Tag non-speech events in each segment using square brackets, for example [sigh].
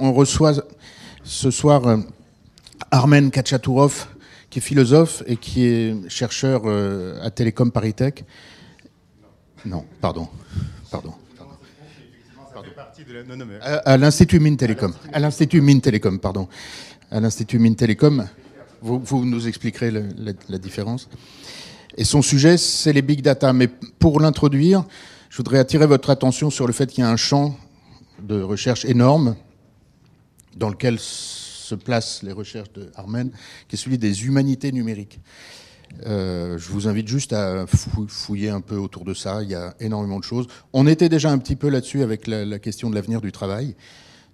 on reçoit ce soir euh, Armen Kachatourov, qui est philosophe et qui est chercheur euh, à Télécom Paris-Tech. Non, pardon. Pardon. À, l'Institut Mines Télécom. À l'Institut Mines Télécom, pardon. À l'Institut Mines Télécom. Vous, vous, nous expliquerez la, différence. Et son sujet, c'est les big data. Mais pour l'introduire, je voudrais attirer votre attention sur le fait qu'il y a un champ de recherche énorme dans lequel se placent les recherches de Armen, qui est celui des humanités numériques. Euh, je vous invite juste à fouiller un peu autour de ça. Il y a énormément de choses. On était déjà un petit peu là-dessus avec la, question de l'avenir du travail,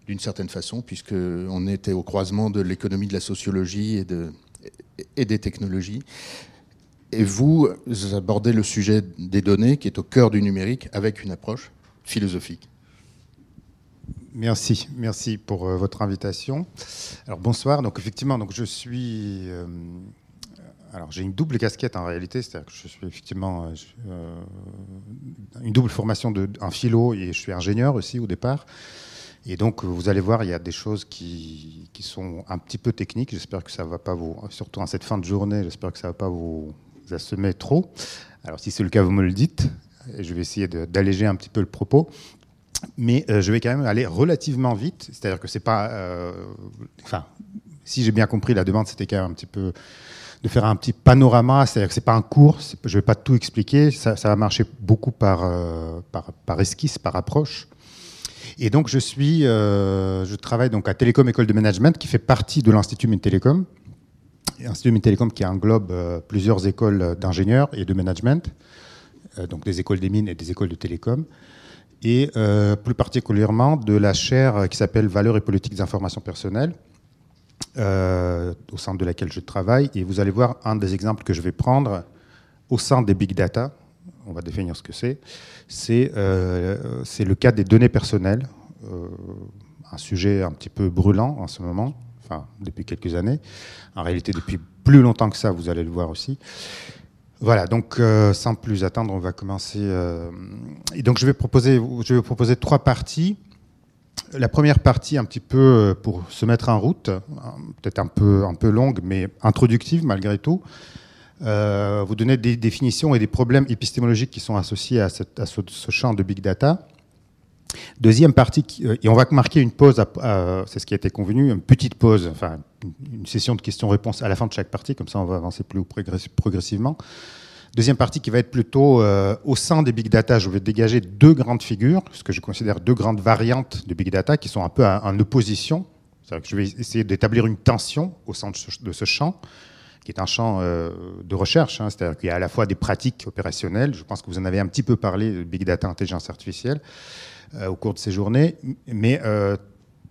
d'une certaine façon, puisqu'on était au croisement de l'économie, de la sociologie et, de, et des technologies. Et vous abordez le sujet des données, qui est au cœur du numérique, avec une approche philosophique. Merci, merci pour euh, votre invitation. Alors bonsoir. Donc effectivement, donc je suis euh, alors j'ai une double casquette en réalité, c'est-à-dire que je suis effectivement euh, une double formation de un philo et je suis ingénieur aussi au départ. Et donc vous allez voir, il y a des choses qui, qui sont un petit peu techniques. J'espère que ça va pas vous, surtout en cette fin de journée, j'espère que ça va pas vous assommer trop. Alors si c'est le cas, vous me le dites. Et je vais essayer d'alléger un petit peu le propos. Mais euh, je vais quand même aller relativement vite, c'est-à-dire que c'est pas, enfin, si j'ai bien compris, la demande c'était quand même un petit peu de faire un petit panorama, c'est-à-dire que c'est pas un cours, je vais pas tout expliquer, ça, va marcher beaucoup par, euh, par, par, esquisse, par approche. Et donc je suis, euh, je travaille donc à Télécom École de Management, qui fait partie de l'Institut Mintelecom, L'Institut Mintelecom qui englobe euh, plusieurs écoles d'ingénieurs et de management, donc des écoles des mines et des écoles de télécom et plus particulièrement de la chaire qui s'appelle Valeurs et politiques d'information personnelle, euh, au sein de laquelle je travaille. Et vous allez voir un des exemples que je vais prendre au sein des big data. On va définir ce que c'est. C'est euh, le cas des données personnelles, euh, un sujet un petit peu brûlant en ce moment, enfin depuis quelques années. En réalité, depuis plus longtemps que ça, vous allez le voir aussi. Voilà, donc sans plus attendre, on va commencer. et donc je vais proposer, vais proposer trois parties la première partie, un petit peu euh, pour se mettre en route, euh, peut-être un peu, longue, mais introductive malgré tout. Euh, vous donner des définitions et des problèmes épistémologiques qui sont associés à, ce, champ de big data. Deuxième partie, et on va marquer une pause, c'est ce qui a été convenu, une petite pause, enfin une session de questions-réponses à la fin de chaque partie, comme ça on va avancer plus progressivement. Deuxième partie qui va être plutôt euh, au sein des big data, je vais dégager deux grandes figures, ce que je considère deux grandes variantes de big data qui sont un peu en, opposition. Je vais essayer d'établir une tension au sein de ce, champ, qui est un champ euh, de recherche, hein. c'est-à-dire qu'il y a à la fois des pratiques opérationnelles, je pense que vous en avez un petit peu parlé, de big data, intelligence artificielle, euh, au cours de ces journées, mais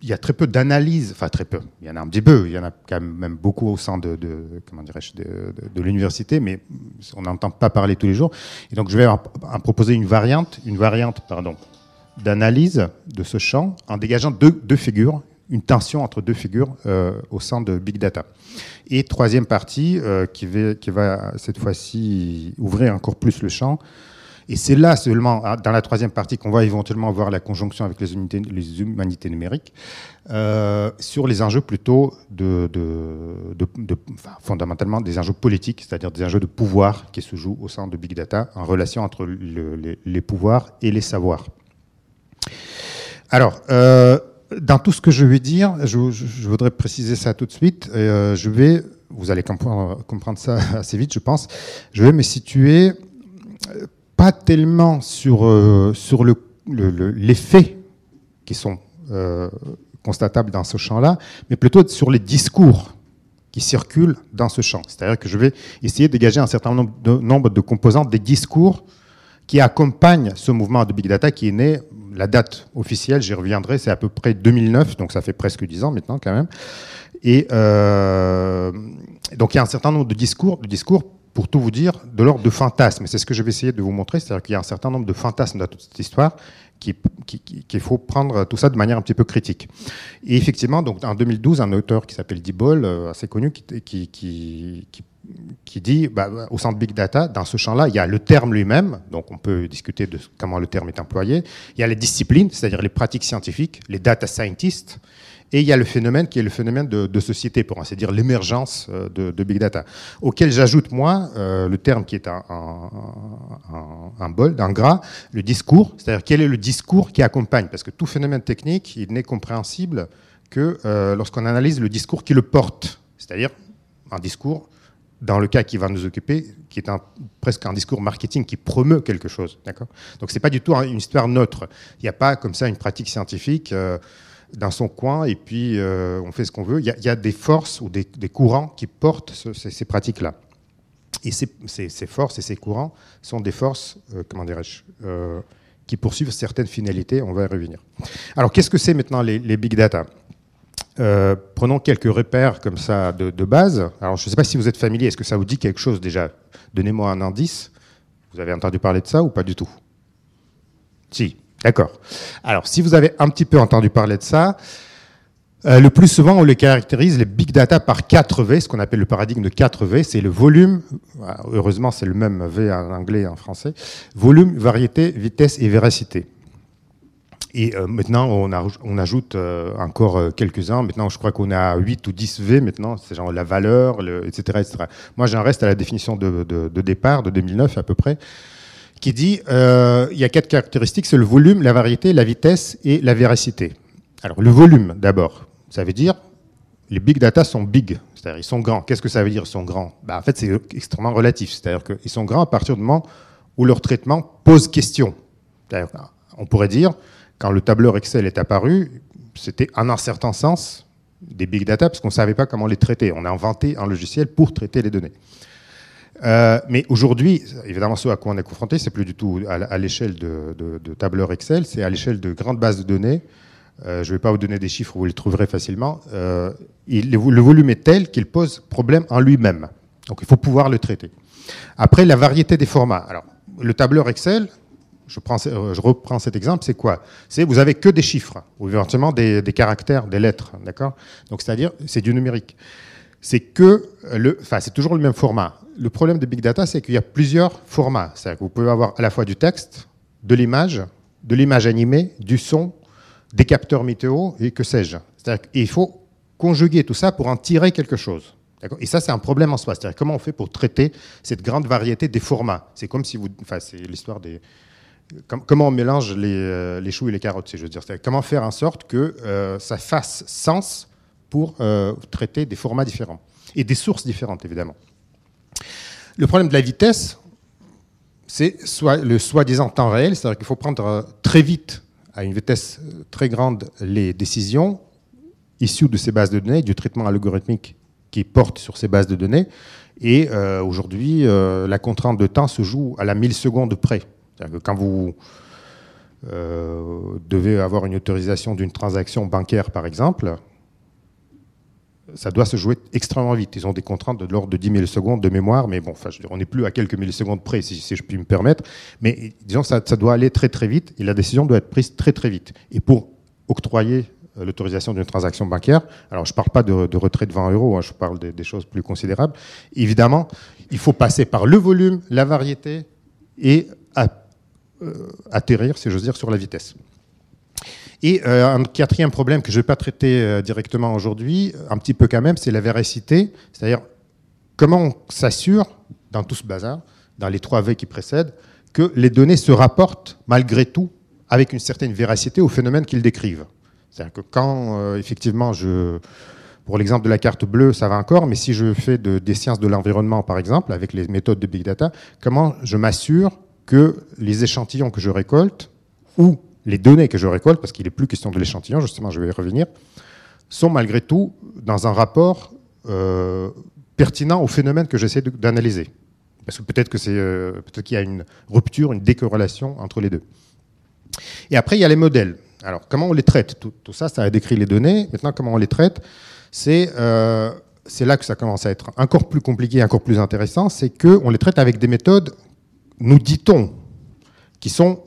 il y a très peu d'analyses, enfin très peu, il y en a un petit peu, il y en a quand même beaucoup au sein de, comment dirais-je, de, l'université, mais on n'entend pas parler tous les jours. Et donc je vais en, proposer une variante, une variante pardon, d'analyse de ce champ en dégageant deux figures, une tension entre deux figures euh, au sein de Big Data. Et troisième partie euh, qui, va, cette fois-ci ouvrir encore plus le champ et c'est là seulement, hein, dans la troisième partie, qu'on va éventuellement voir la conjonction avec les, les humanités numériques, euh, sur les enjeux plutôt de, fondamentalement des enjeux politiques, c'est-à-dire des enjeux de pouvoir qui se jouent au sein de Big Data en relation entre les, pouvoirs et les savoirs. Alors, dans tout ce que je vais dire, je, voudrais préciser ça tout de suite. Euh, je vais, vous allez comprendre, ça [laughs] assez vite, je pense. Je vais me situer pas tellement sur, euh, sur le, les faits qui sont euh, constatables dans ce champ-là, mais plutôt sur les discours qui circulent dans ce champ. C'est-à-dire que je vais essayer de dégager un certain nombre de, nombre de composantes des discours qui accompagnent ce mouvement de Big Data qui est né, la date officielle, j'y reviendrai, c'est à peu près 2009, donc ça fait presque 10 ans maintenant quand même. Et euh, donc il y a un certain nombre de discours, de discours pour tout vous dire, de l'ordre de fantasmes. C'est ce que je vais essayer de vous montrer, c'est-à-dire qu'il y a un certain nombre de fantasmes dans toute cette histoire, qu'il qui, faut prendre tout ça de manière un petit peu critique. Et effectivement, donc en 2012, un auteur qui s'appelle Dibol, euh, assez connu, qui, qui dit, bah, au de Big Data, dans ce champ-là, il y a le terme lui-même, donc on peut discuter de comment le terme est employé, il y a les disciplines, c'est-à-dire les pratiques scientifiques, les data scientists, Et il y a le phénomène qui est le phénomène de, société, pour ainsi dire, l'émergence euh, de, big data, auquel j'ajoute, moi, euh, le terme qui est un, un, bol, un gras, le discours, c'est-à-dire quel est le discours qui accompagne, parce que tout phénomène technique, il n'est compréhensible que euh, lorsqu'on analyse le discours qui le porte, c'est-à-dire un discours dans le cas qui va nous occuper, qui est presque un discours marketing qui promeut quelque chose. D'accord? Donc, ce n'est pas du tout une histoire neutre. Il n'y a pas comme ça une pratique scientifique euh, dans son coin et puis euh, on fait ce qu'on veut. Il y, a, des forces ou des, courants qui portent ces, pratiques-là. Et ces, forces et ces courants sont des forces, euh, comment dirais-je, qui poursuivent certaines finalités. On va y revenir. Alors, qu'est-ce que c'est maintenant les big data? Euh, prenons quelques repères comme ça de, base. Alors, je ne sais pas si vous êtes familier. Est-ce que ça vous dit quelque chose déjà? Donnez-moi un indice. Vous avez entendu parler de ça ou pas du tout? Si, d'accord. Alors, si vous avez un petit peu entendu parler de ça, euh, le plus souvent, on les caractérise, les big data, par 4 V, ce qu'on appelle le paradigme de 4 V. C'est le volume, heureusement, c'est le même V en anglais et en français, volume, variété, vitesse et véracité. Et euh, maintenant, on, ajoute euh, encore euh, quelques-uns. Maintenant, je crois qu'on à 8 ou 10 V maintenant. C'est genre la valeur, etc., etc. Moi, j'en reste à la définition de, départ de 2009 à peu près, qui dit il y a quatre caractéristiques c'est le volume, la variété, la vitesse et la véracité. Alors, le volume, d'abord, ça veut dire les big data sont big, c'est-à-dire ils sont grands. Qu'est-ce que ça veut dire ils sont grands? Bah, En fait, c'est extrêmement relatif. C'est-à-dire qu'ils sont grands à partir du moment où leur traitement pose question. On pourrait dire quand le tableur Excel est apparu, c'était en un certain sens des big data parce qu'on ne savait pas comment les traiter. On a inventé un logiciel pour traiter les données. Euh, mais aujourd'hui, évidemment, ce à quoi on est confronté, c'est plus du tout à, l'échelle de, tableur Excel, c'est à l'échelle de grandes bases de données. Euh, je ne vais pas vous donner des chiffres, vous les trouverez facilement. Euh, le volume est tel qu'il pose problème en lui-même. Donc il faut pouvoir le traiter. Après, la variété des formats. Alors, le tableur Excel, euh, je, reprends cet exemple, c'est quoi? C'est vous avez que des chiffres, ou éventuellement des, caractères, des lettres, d'accord? Donc c'est-à-dire, c'est du numérique. C'est que le, enfin, c'est toujours le même format. Le problème de big data, c'est qu'il y a plusieurs formats. C'est-à-dire que vous pouvez avoir à la fois du texte, de l'image, de l'image animée, du son, des capteurs météo et que sais-je. C'est-à-dire qu'il faut conjuguer tout ça pour en tirer quelque chose. Et ça, c'est un problème en soi. C'est-à-dire comment on fait pour traiter cette grande variété des formats? C'est comme si vous, enfin, c'est l'histoire des, comment on mélange euh, les, choux et les carottes, si je veux dire? Comment faire en sorte que euh, ça fasse sens pour euh, traiter des formats différents et des sources différentes, évidemment. Le problème de la vitesse, c'est le soi-disant temps réel, c'est-à-dire qu'il faut prendre très vite, à une vitesse très grande, les décisions issues de ces bases de données, du traitement algorithmique qui porte sur ces bases de données. Et aujourd'hui, la contrainte de temps se joue à la milliseconde près. Que quand vous euh, devez avoir une autorisation d'une transaction bancaire, par exemple, ça doit se jouer extrêmement vite. Ils ont des contraintes de l'ordre de 10 millisecondes de mémoire, mais bon, enfin, on n'est plus à quelques millisecondes près, si, je puis me permettre. Mais disons que ça, doit aller très très vite et la décision doit être prise très très vite. Et pour octroyer euh, l'autorisation d'une transaction bancaire, alors je ne parle pas de, retrait de 20 euros, hein, je parle des, choses plus considérables, évidemment, il faut passer par le volume, la variété et atterrir, si j'ose dire, sur la vitesse. Et euh, un quatrième problème que je ne vais pas traiter euh, directement aujourd'hui, un petit peu quand même, c'est la véracité, c'est-à-dire comment on s'assure, dans tout ce bazar, dans les trois V qui précèdent, que les données se rapportent malgré tout avec une certaine véracité au phénomène qu'ils décrivent. C'est-à-dire que quand, effectivement, je, pour l'exemple de la carte bleue, ça va encore, mais si je fais des sciences de l'environnement, par exemple, avec les méthodes de big data, comment je m'assure que les échantillons que je récolte, ou les données que je récolte, parce qu'il n'est plus question de l'échantillon, justement, je vais y revenir, sont malgré tout dans un rapport euh, pertinent au phénomène que j'essaie d'analyser. Parce que peut-être que c'est euh, peut-être qu'il y a une rupture, une décorrélation entre les deux. Et après, il y a les modèles. Alors, comment on les traite? Tout, ça, ça a décrit les données. Maintenant, comment on les traite? C'est euh, c'est là que ça commence à être encore plus compliqué, encore plus intéressant. C'est qu'on les traite avec des méthodes nous dit-on, qui sont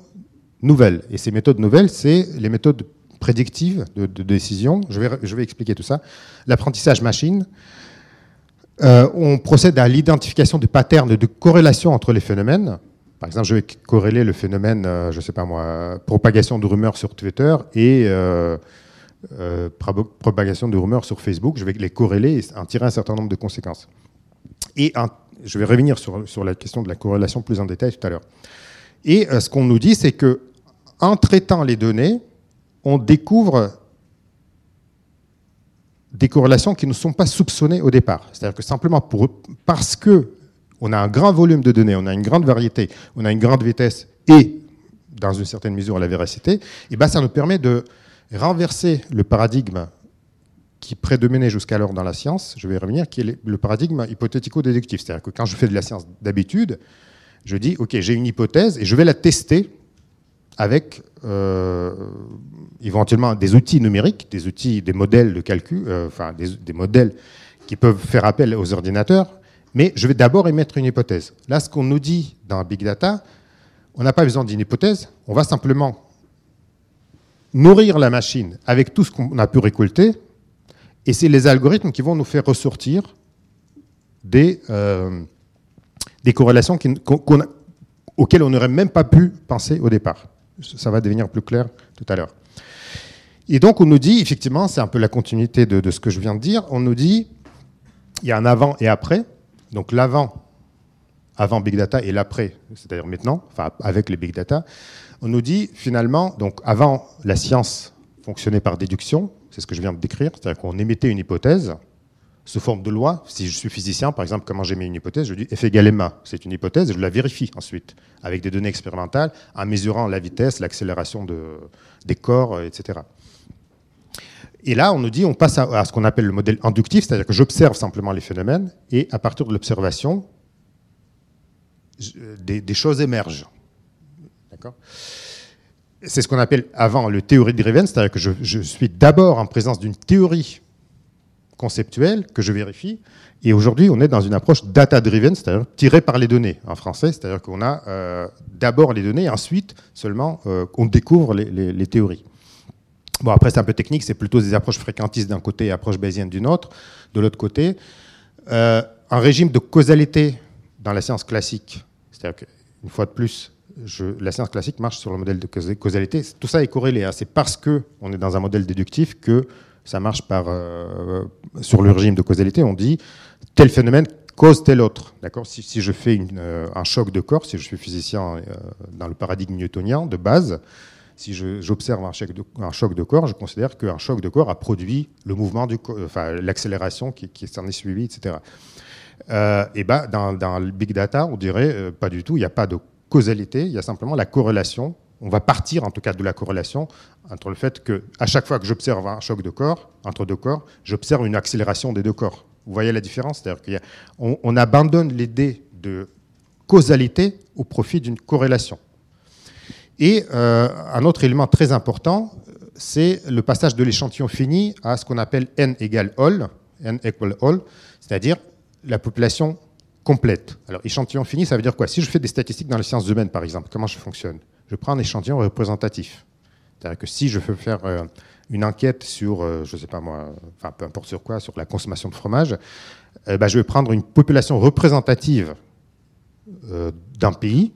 nouvelles. Et ces méthodes nouvelles, c'est les méthodes prédictives de, décision. Je vais, expliquer tout ça. L'apprentissage machine. Euh, on procède à l'identification de patterns de corrélation entre les phénomènes. Par exemple, je vais corréler le phénomène, euh, je ne sais pas moi, propagation de rumeurs sur Twitter et euh, euh, propagation de rumeurs sur Facebook, je vais les corréler et en tirer un certain nombre de conséquences. Et je vais revenir sur, sur, la question de la corrélation plus en détail tout à l'heure. Et euh, ce qu'on nous dit, c'est que en traitant les données, on découvre des corrélations qui ne sont pas soupçonnées au départ. C'est-à-dire que simplement parce que on a un grand volume de données, on a une grande variété, on a une grande vitesse et, dans une certaine mesure, la véracité, et eh ben ça nous permet de renverser le paradigme qui prédominait jusqu'alors dans la science, je vais y revenir, qui est le paradigme hypothético-déductif. C'est-à-dire que quand je fais de la science d'habitude, je dis, OK, j'ai une hypothèse et je vais la tester avec euh, éventuellement des outils numériques, des outils, des modèles de calcul, euh, enfin des, des, modèles qui peuvent faire appel aux ordinateurs, mais je vais d'abord émettre une hypothèse. Là, ce qu'on nous dit dans Big Data, on n'a pas besoin d'une hypothèse, on va simplement nourrir la machine avec tout ce qu'on a pu récolter, et c'est les algorithmes qui vont nous faire ressortir des, euh, des corrélations auxquelles on n'aurait même pas pu penser au départ. Ça va devenir plus clair tout à l'heure. Et donc on nous dit, effectivement, c'est un peu la continuité de, de, ce que je viens de dire, on nous dit, il y a un avant et après. Donc l'avant, avant Big Data et l'après, c'est-à-dire maintenant, enfin avec les Big Data, on nous dit finalement, donc avant la science fonctionnait par déduction, c'est ce que je viens de décrire, c'est-à-dire qu'on émettait une hypothèse sous forme de loi. Si je suis physicien, par exemple, comment j'émets une hypothèse Je dis F égale ma. C'est une hypothèse, je la vérifie ensuite avec des données expérimentales en mesurant la vitesse, l'accélération de, des corps, etc. Et là, on nous dit, on passe à, ce qu'on appelle le modèle inductif, c'est-à-dire que j'observe simplement les phénomènes et à partir de l'observation, des, choses émergent. D'accord? C'est ce qu'on appelle avant le théorie driven, c'est-à-dire que je, suis d'abord en présence d'une théorie conceptuelle que je vérifie. Et aujourd'hui, on est dans une approche data-driven, c'est-à-dire tirée par les données en français, c'est-à-dire qu'on a euh, d'abord les données, ensuite seulement euh, on découvre les, théories. Bon, après, c'est un peu technique, c'est plutôt des approches fréquentistes d'un côté et approches bayésiennes d'une autre. De l'autre côté, euh, un régime de causalité dans la science classique, c'est-à-dire qu'une fois de plus, la science classique marche sur le modèle de causalité. Tout ça est corrélé. Hein. C'est parce qu'on est dans un modèle déductif que ça marche euh, sur le régime de causalité. On dit tel phénomène cause tel autre. Si, je fais euh, un choc de corps, si je suis physicien euh, dans le paradigme newtonien de base, si j'observe un, un, choc de corps, je considère qu'un choc de corps a produit le mouvement du l'accélération qui, qui s'en est suivie, etc. et ben dans, dans, le big data, on dirait pas du tout. Il n'y a pas de causalité, il y a simplement la corrélation on va partir en tout cas de la corrélation entre le fait que à chaque fois que j'observe un choc de corps entre deux corps, j'observe une accélération des deux corps. Vous voyez la différence? C'est-à-dire qu'on on abandonne l'idée de causalité au profit d'une corrélation. Et euh, un autre élément très important, c'est le passage de l'échantillon fini à ce qu'on appelle n égale all, n equal all, c'est-à-dire la population Alors échantillon fini, ça veut dire quoi? Si je fais des statistiques dans les sciences humaines, par exemple, comment je fonctionne? Je prends un échantillon représentatif. C'est-à-dire que si je veux faire euh, une enquête sur, euh, je ne sais pas moi, enfin peu importe sur quoi, sur la consommation de fromage, euh, bah, je vais prendre une population représentative d'un pays.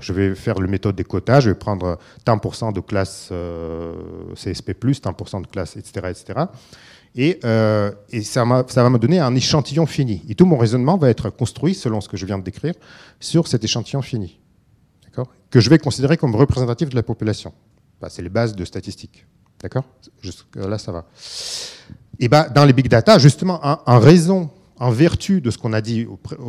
Je vais faire le méthode des quotas, je vais prendre tant de classe CSP+, tant de classe, etc. etc. Et, et ça, va me donner un échantillon fini. Et tout mon raisonnement va être construit, selon ce que je viens de décrire, sur cet échantillon fini que je vais considérer comme représentatif de la population. Bah, c'est les bases de statistiques. D'accord? Là, ça va. Et bah, dans les big data, justement, en, raison, en vertu de ce qu'on a dit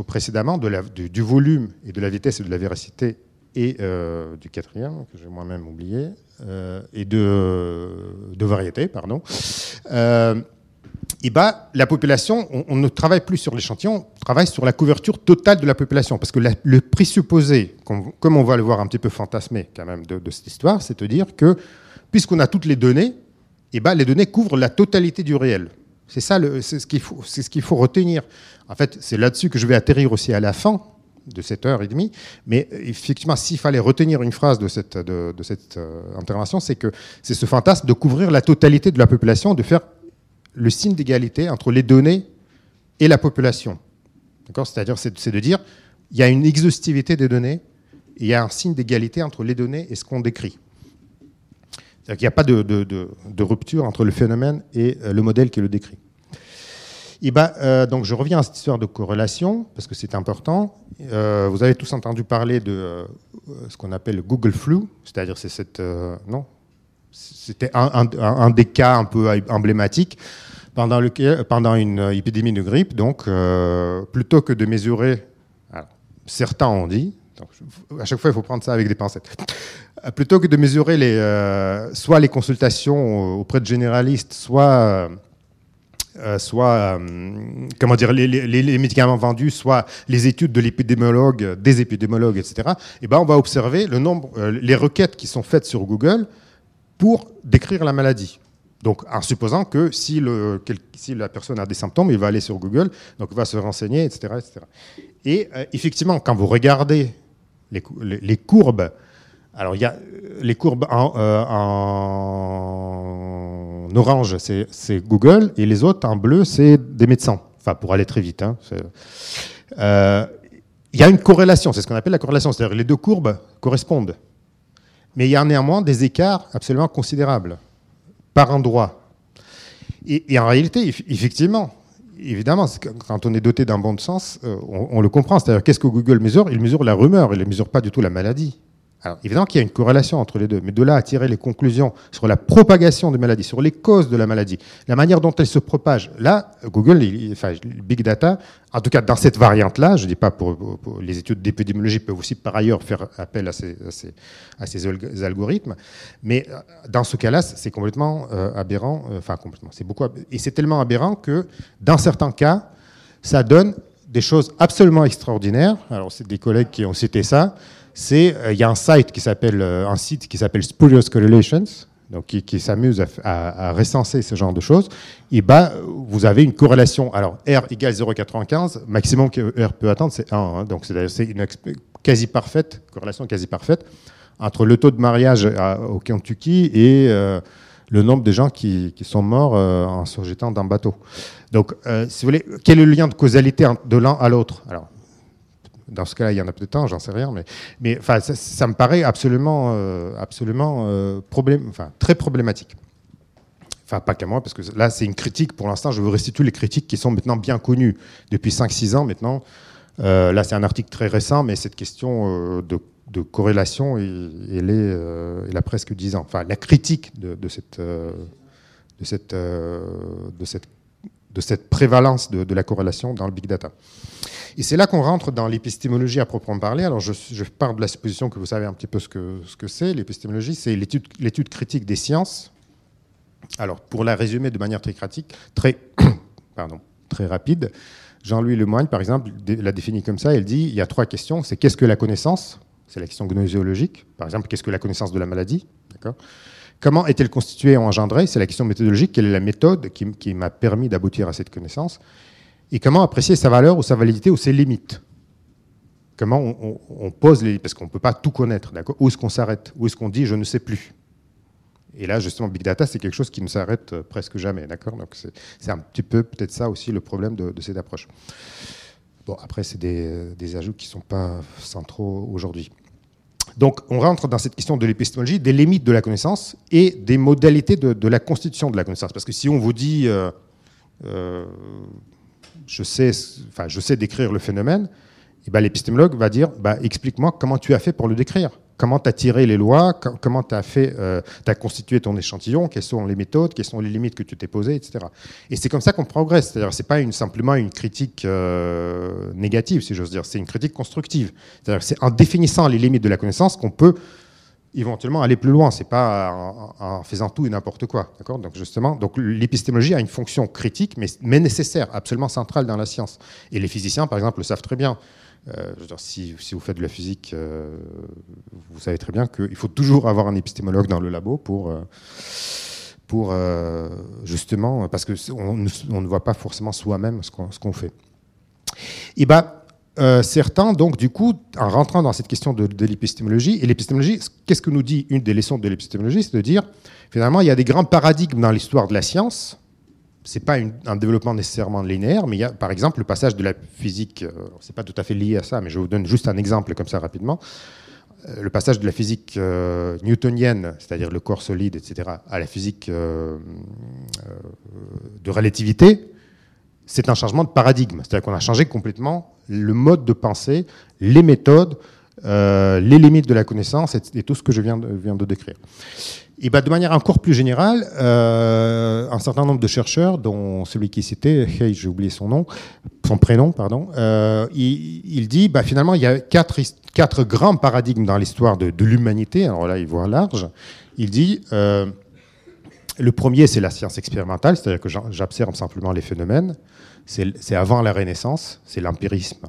précédemment, du, volume et de la vitesse et de la véracité, et euh, du quatrième, que j'ai moi-même oublié, euh, et de, de variété, pardon, euh, et bah, la population, on, ne travaille plus sur l'échantillon, on travaille sur la couverture totale de la population. Parce que le présupposé, comme, on va le voir un petit peu fantasmé quand même de, cette histoire, c'est de dire que puisqu'on a toutes les données, et bah, les données couvrent la totalité du réel. C'est ça, c'est ce qu'il faut, ce qu'il faut retenir. En fait, c'est là-dessus que je vais atterrir aussi à la fin de cette heure et demie. Mais effectivement, s'il fallait retenir une phrase de cette, de, cette euh, intervention, c'est que c'est ce fantasme de couvrir la totalité de la population, de faire le signe d'égalité entre les données et la population. C'est-à-dire, c'est de dire, il y a une exhaustivité des données, et il y a un signe d'égalité entre les données et ce qu'on décrit. C'est-à-dire qu'il n'y a pas de, rupture entre le phénomène et euh, le modèle qui le décrit. Et ben, euh, donc je reviens à cette histoire de corrélation, parce que c'est important. Euh, vous avez tous entendu parler de ce qu'on appelle Google Flu, c'est-à-dire c'est cette... non C'était un, des cas un peu emblématiques pendant, une épidémie de grippe. Donc, plutôt que de mesurer, certains ont dit, à chaque fois il faut prendre ça avec des pincettes, euh, plutôt que de mesurer les, euh, soit les consultations auprès de généralistes, soit, euh, soit comment dire, les, médicaments vendus, soit les études de l'épidémiologue, des épidémiologues, etc., et eh ben on va observer le nombre, les requêtes qui sont faites sur Google pour décrire la maladie. Donc, en supposant que si, le, si, la personne a des symptômes, il va aller sur Google, donc il va se renseigner, etc. etc. Et effectivement, quand vous regardez les, courbes alors, il y a euh, les courbes en, euh, orange, c'est Google, et les autres en bleu, c'est des médecins. Enfin, pour aller très vite. Hein, euh, il y a une corrélation, c'est ce qu'on appelle la corrélation, c'est-à-dire les deux courbes correspondent. Mais il y a néanmoins des écarts absolument considérables, par endroit. Et, en réalité, effectivement, évidemment, quand on est doté d'un bon sens, on, on, le comprend. C'est-à-dire, qu'est-ce que Google mesure? Il mesure la rumeur, il ne mesure pas du tout la maladie. Alors, évidemment qu'il y a une corrélation entre les deux, mais de là à tirer les conclusions sur la propagation des maladies, sur les causes de la maladie, la manière dont elle se propage, là, Google, enfin, Big Data, en tout cas dans cette variante-là, je ne dis pas pour, les études d'épidémiologie peuvent aussi par ailleurs faire appel à ces, à ces, algorithmes, mais euh, dans ce cas-là, c'est complètement euh, aberrant, euh, enfin complètement, c'est beaucoup, et c'est tellement aberrant que dans certains cas, ça donne des choses absolument extraordinaires. Alors, c'est des collègues qui ont cité ça euh, il y a un site qui s'appelle euh, un site qui s'appelle Spurious Correlations, donc qui, s'amuse à, recenser ce genre de choses. Et bah vous avez une corrélation. Alors R égale 0,95, maximum que R peut atteindre c'est 1. Hein. donc c'est une quasi parfaite corrélation quasi parfaite entre le taux de mariage au Kentucky et euh, le nombre de gens qui, sont morts en se jetant d'un bateau. Donc, quel est le lien de causalité de l'un à l'autre? Dans ce cas-là, il y en a peut-être un, j'en sais rien, mais, mais ça, me paraît absolument, euh, absolument euh, très problématique. Enfin, pas qu'à moi, parce que là, c'est une critique. Pour l'instant, je veux restituer les critiques qui sont maintenant bien connues depuis 5-6 ans maintenant. Euh, là, c'est un article très récent, mais cette question de, corrélation, elle, a presque 10 ans. Enfin, la critique de, de, cette, de, cette, de cette prévalence de, la corrélation dans le big data. Et c'est là qu'on rentre dans l'épistémologie à proprement parler. Alors, je, pars de la supposition que vous savez un petit peu ce que c'est. Ce que L'épistémologie, c'est l'étude critique des sciences. Alors, pour la résumer de manière très critique, très, [coughs] pardon, très rapide, Jean-Louis Lemoyne, par exemple, l'a définit comme ça. Il dit il y a trois questions. C'est qu'est-ce que la connaissance? C'est la question gnoséologique. Par exemple, qu'est-ce que la connaissance de la maladie? Comment est-elle constituée et engendrée C'est la question méthodologique. Quelle est la méthode qui, m'a permis d'aboutir à cette connaissance? Et comment apprécier sa valeur ou sa validité ou ses limites? Comment on, pose les parce qu'on ne peut pas tout connaître, d'accord? Où est-ce qu'on s'arrête? Où est-ce qu'on dit je ne sais plus? Et là, justement, big data, c'est quelque chose qui ne s'arrête euh, presque jamais, d'accord? Donc c'est un petit peu peut-être ça aussi le problème de, cette approche. Bon, après, c'est des, ajouts qui ne sont pas centraux aujourd'hui. Donc, on rentre dans cette question de l'épistémologie, des limites de la connaissance et des modalités de, la constitution de la connaissance. Parce que si on vous dit, euh, euh, je sais, décrire le phénomène, et ben, l'épistémologue va dire bah, explique-moi comment tu as fait pour le décrire. Comment tu as tiré les lois, comment tu as, fait, euh, constitué ton échantillon, quelles sont les méthodes, quelles sont les limites que tu t'es posées, etc. Et c'est comme ça qu'on progresse. C'est-à-dire c'est pas simplement une critique euh, négative, si j'ose dire, c'est une critique constructive. C'est-à-dire c'est en définissant les limites de la connaissance qu'on peut éventuellement aller plus loin. C'est pas en, faisant tout et n'importe quoi, Donc justement, donc l'épistémologie a une fonction critique, mais, mais, nécessaire, absolument centrale dans la science. Et les physiciens, par exemple, le savent très bien. Euh, si, vous faites de la physique, euh, vous savez très bien qu'il faut toujours avoir un épistémologue dans le labo pour, euh, pour justement, parce que on, ne voit pas forcément soi-même ce qu'on fait. Et ben, euh, certains, donc, du coup, en rentrant dans cette question de, l'épistémologie, et l'épistémologie, qu'est-ce que nous dit une des leçons de l'épistémologie C'est de dire, finalement, il y a des grands paradigmes dans l'histoire de la science. Ce n'est pas un développement nécessairement linéaire, mais il y a, par exemple, le passage de la physique, euh, c'est pas tout à fait lié à ça, mais je vous donne juste un exemple comme ça rapidement. le passage de la physique newtonienne, c'est-à-dire le corps solide, etc., à la physique de relativité, c'est un changement de paradigme. C'est-à-dire qu'on a changé complètement le mode de pensée, les méthodes, les limites de la connaissance et, tout ce que je viens de, de décrire. Et bah, de manière encore plus générale, euh, un certain nombre de chercheurs, dont celui qui citait, [laughs] j'ai oublié son nom, son prénom, pardon, euh, il, dit bah, finalement il y a quatre, grands paradigmes dans l'histoire de, l'humanité. Alors là, il voit large. Il dit euh, le premier, c'est la science expérimentale, c'est-à-dire que j'observe simplement les phénomènes. C'est avant la Renaissance, c'est l'empirisme.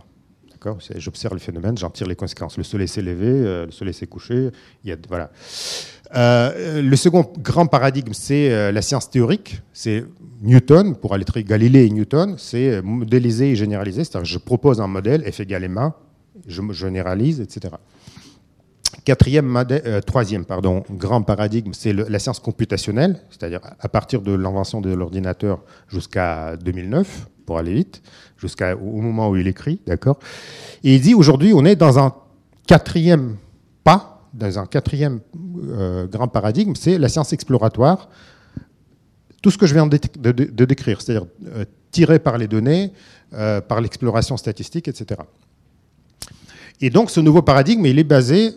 J'observe les phénomènes, j'en tire les conséquences. Le soleil s'est levé, le soleil s'est couché. Il y a, voilà. Euh, le second grand paradigme, c'est euh, la science théorique. C'est Newton, pour aller très Galilée et Newton, c'est modéliser et généraliser. C'est-à-dire je propose un modèle, F égale ma, je généralise, etc. Quatrième, euh, troisième pardon, grand paradigme, c'est la science computationnelle, c'est-à-dire à partir de l'invention de l'ordinateur jusqu'à 2009, pour aller vite, jusqu'au moment où il écrit, d'accord. Et il dit aujourd'hui, on est dans un quatrième pas dans un quatrième euh, grand paradigme, c'est la science exploratoire. Tout ce que je viens de, décrire, c'est-à-dire euh, tiré par les données, euh, par l'exploration statistique, etc. Et donc ce nouveau paradigme, il est basé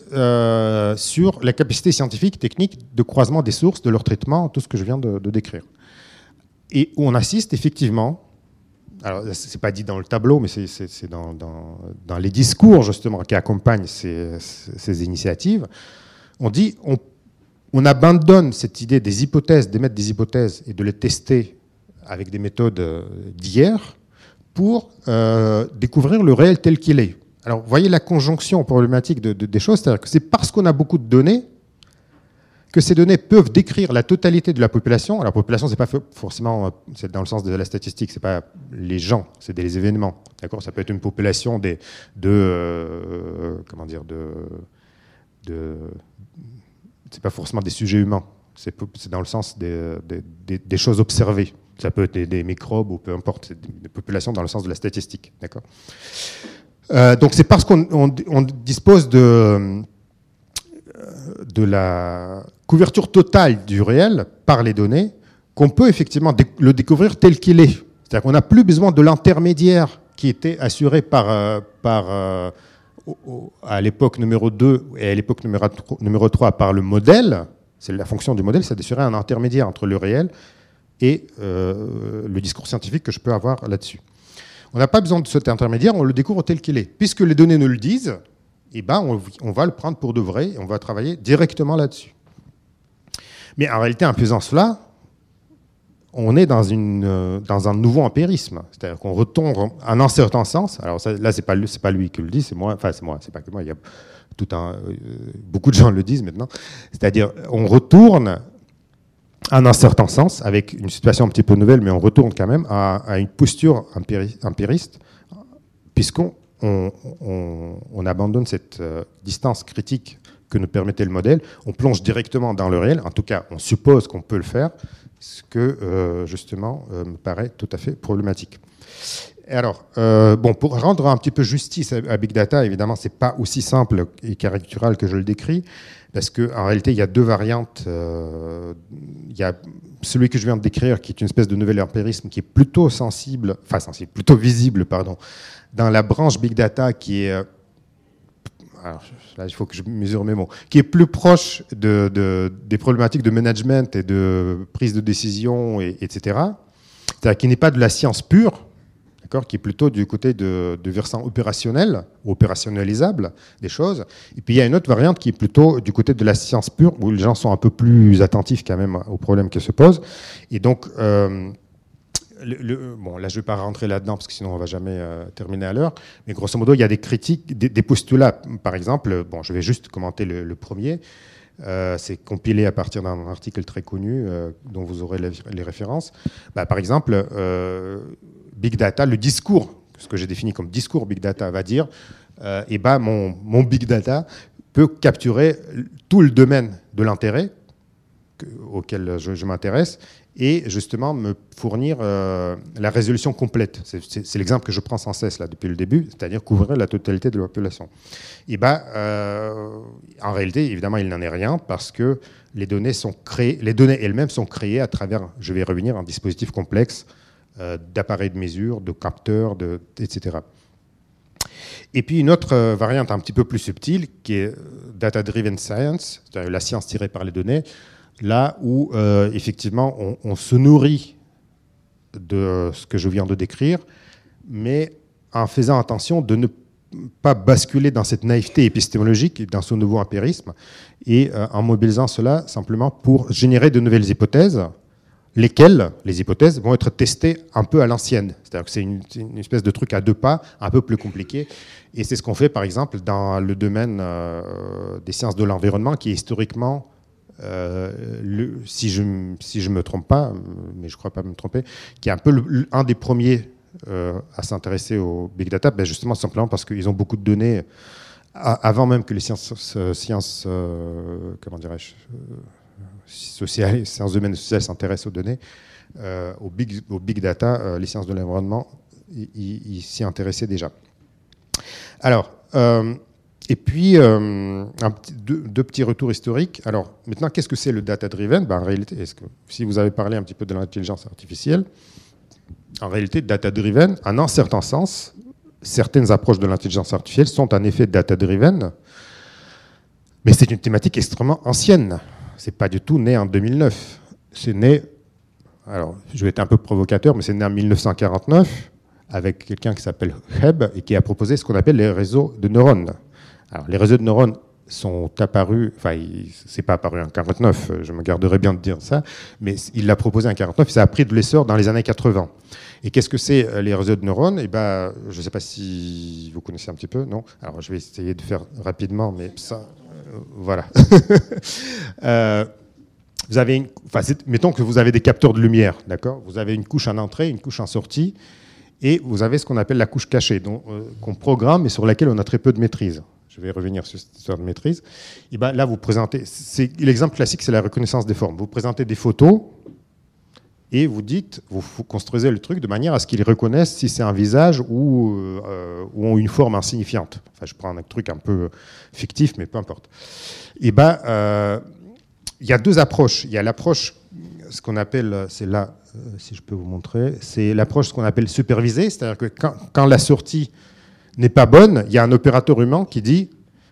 sur la capacité scientifique, technique de croisement des sources, de leur traitement, tout ce que je viens de décrire. Et on assiste effectivement alors c'est pas dit dans le tableau, mais c'est dans, les discours justement qui accompagnent ces, initiatives. On dit on, on, abandonne cette idée des hypothèses, d'émettre des hypothèses et de les tester avec des méthodes euh, d'hier pour euh, découvrir le réel tel qu'il est. Alors, voyez la conjonction problématique des choses, c'est-à-dire que c'est parce qu'on a beaucoup de données que ces données peuvent décrire la totalité de la population. Alors, la population, c'est pas forcément, c'est dans le sens de la statistique, c'est pas les gens, c'est des événements. D'accord? Ça peut être une population des, de, euh, comment dire, de, de c'est pas forcément des sujets humains. C'est dans le sens des, des, choses observées. Ça peut être des, microbes ou peu importe, des populations dans le sens de la statistique. D'accord? Euh, Donc, c'est parce qu'on dispose de de la couverture totale du réel par les données qu'on peut effectivement le découvrir tel qu'il est. C'est-à-dire qu'on n'a plus besoin de l'intermédiaire qui était assuré par, euh, par euh, à l'époque numéro 2 et à l'époque numéro, numéro 3 par le modèle. C'est la fonction du modèle, c'est d'assurer un intermédiaire entre le réel et euh, le discours scientifique que je peux avoir là-dessus. On n'a pas besoin de cet intermédiaire, on le découvre tel qu'il est. Puisque les données nous le disent, eh ben, on, va le prendre pour de vrai et on va travailler directement là-dessus. Mais en réalité, en faisant cela, on est dans, euh, un nouveau empirisme. C'est-à-dire qu'on retourne en un certain sens. Alors là, ce n'est pas, pas lui qui le dit, c'est moi. Enfin, c'est moi, c'est pas que moi. Il y a tout un, euh, beaucoup de gens le disent maintenant. C'est-à-dire, on retourne en un certain sens, avec une situation un petit peu nouvelle, mais on retourne quand même à, une posture empiriste, puisqu'on on, abandonne cette euh, distance critique que nous permettait le modèle, on plonge directement dans le réel, en tout cas on suppose qu'on peut le faire, ce que euh, justement euh, me paraît tout à fait problématique. Alors, bon, pour rendre un petit peu justice à, Big Data, évidemment, c'est pas aussi simple et caricatural que je le décris, parce qu'en réalité, il y a deux variantes. il y a celui que je viens de décrire, qui est une espèce de nouvel empirisme, qui est plutôt sensible, enfin sensible, plutôt visible, pardon, dans la branche Big Data qui est... Euh, alors, là, il faut que je mesure mes mots, qui est plus proche de, des problématiques de management et de prise de décision, et, etc. C'est-à-dire qui n'est pas de la science pure, qui est plutôt du côté de, versant opérationnel, opérationnalisable des choses. Et puis il y a une autre variante qui est plutôt du côté de la science pure, où les gens sont un peu plus attentifs quand même aux problèmes qui se posent. Et donc, euh, bon, là, je ne vais pas rentrer là-dedans parce que sinon on ne va jamais euh, terminer à l'heure. Mais grosso modo, il y a des critiques, des, postulats. Par exemple, bon, je vais juste commenter le, premier. Euh, c'est compilé à partir d'un article très connu dont vous aurez les, références. Bah, par exemple, Big Data, le discours, ce que j'ai défini comme discours Big Data, va dire eh ben, mon, Big Data peut capturer tout le domaine de l'intérêt auquel je, m'intéresse et justement me fournir euh, la résolution complète. C'est l'exemple que je prends sans cesse là depuis le début, c'est-à-dire couvrir la totalité de la population. Et ben, en réalité, évidemment, il n'en est rien parce que les données sont créées, les données elles-mêmes sont créées à travers, je vais revenir, un dispositif complexe euh, d'appareils de mesure, de capteurs, etc. Et puis une autre euh, variante un petit peu plus subtile qui est euh, data-driven science, c'est-à-dire la science tirée par les données, là où effectivement on, se nourrit de ce que je viens de décrire, mais en faisant attention de ne pas basculer dans cette naïveté épistémologique, dans ce nouveau empirisme, et en mobilisant cela simplement pour générer de nouvelles hypothèses lesquelles, les hypothèses, vont être testées un peu à l'ancienne. C'est-à-dire que c'est une, espèce de truc à deux pas, un peu plus compliqué. Et c'est ce qu'on fait, par exemple, dans le domaine euh, des sciences de l'environnement, qui est historiquement, euh, si je ne si je me trompe pas, mais je ne crois pas me tromper, qui est un peu un des premiers euh, à s'intéresser au big data, ben justement simplement parce qu'ils ont beaucoup de données avant même que les sciences, sciences comment dirais-je, sociales, les sciences humaines et sociales s'intéressent aux données, euh, au, big, data, euh, les sciences de l'environnement, ils s'y intéressaient déjà. Alors, euh, et puis, deux, petits retours historiques. Alors, maintenant, qu'est-ce que c'est le data-driven ben, En réalité, est-ce que, si vous avez parlé un petit peu de l'intelligence artificielle, en réalité, data-driven, en un certain sens, certaines approches de l'intelligence artificielle sont en effet data-driven, mais c'est une thématique extrêmement ancienne c'est pas du tout né en 2009. C'est né, alors je vais être un peu provocateur, mais c'est né en 1949 avec quelqu'un qui s'appelle Hebb et qui a proposé ce qu'on appelle les réseaux de neurones. Alors les réseaux de neurones sont apparus, enfin c'est pas apparu en 49, je me garderai bien de dire ça, mais il l'a proposé en 49 et ça a pris de l'essor dans les années 80. Et qu'est-ce que c'est euh, les réseaux de neurones? Eh ben, je ne sais pas si vous connaissez un petit peu, non? Alors je vais essayer de faire rapidement, mais ça, voilà. [laughs] Euh, vous avez une, mettons que vous avez des capteurs de lumière, d'accord? Vous avez une couche en entrée, une couche en sortie, et vous avez ce qu'on appelle la couche cachée, euh, qu'on programme et sur laquelle on a très peu de maîtrise. Je vais revenir sur cette histoire de maîtrise. Et ben là, vous présentez. L'exemple classique, c'est la reconnaissance des formes. Vous présentez des photos et vous dites, vous, construisez le truc de manière à ce qu'ils reconnaissent si c'est un visage ou, euh, ou, une forme insignifiante. Enfin, je prends un truc un peu fictif, mais peu importe. Et ben, euh, il y a deux approches. Il y a l'approche, ce qu'on appelle, c'est là, euh, si je peux vous montrer, c'est l'approche ce qu'on appelle supervisée, c'est-à-dire que quand la sortie n'est pas bonne, il y a un opérateur humain qui dit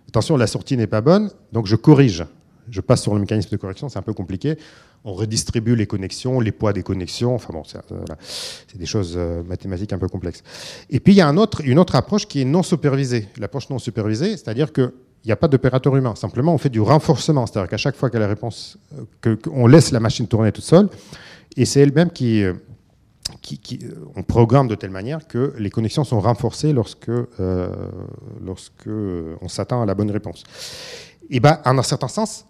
attention, la sortie n'est pas bonne, donc je corrige. Je passe sur le mécanisme de correction, c'est un peu compliqué on redistribue les connexions, les poids des connexions. Enfin bon, c'est euh, des choses euh, mathématiques un peu complexes. Et puis il y a une autre approche qui est non supervisée. L'approche non supervisée, c'est-à-dire qu'il n'y a pas d'opérateur humain. Simplement, on fait du renforcement. C'est-à-dire qu'à chaque fois euh, qu'on laisse la machine tourner toute seule, et c'est elle-même qui, qui, on programme de telle manière que les connexions sont renforcées lorsque, lorsque on s'attend à la bonne réponse. Et ben, en un certain sens,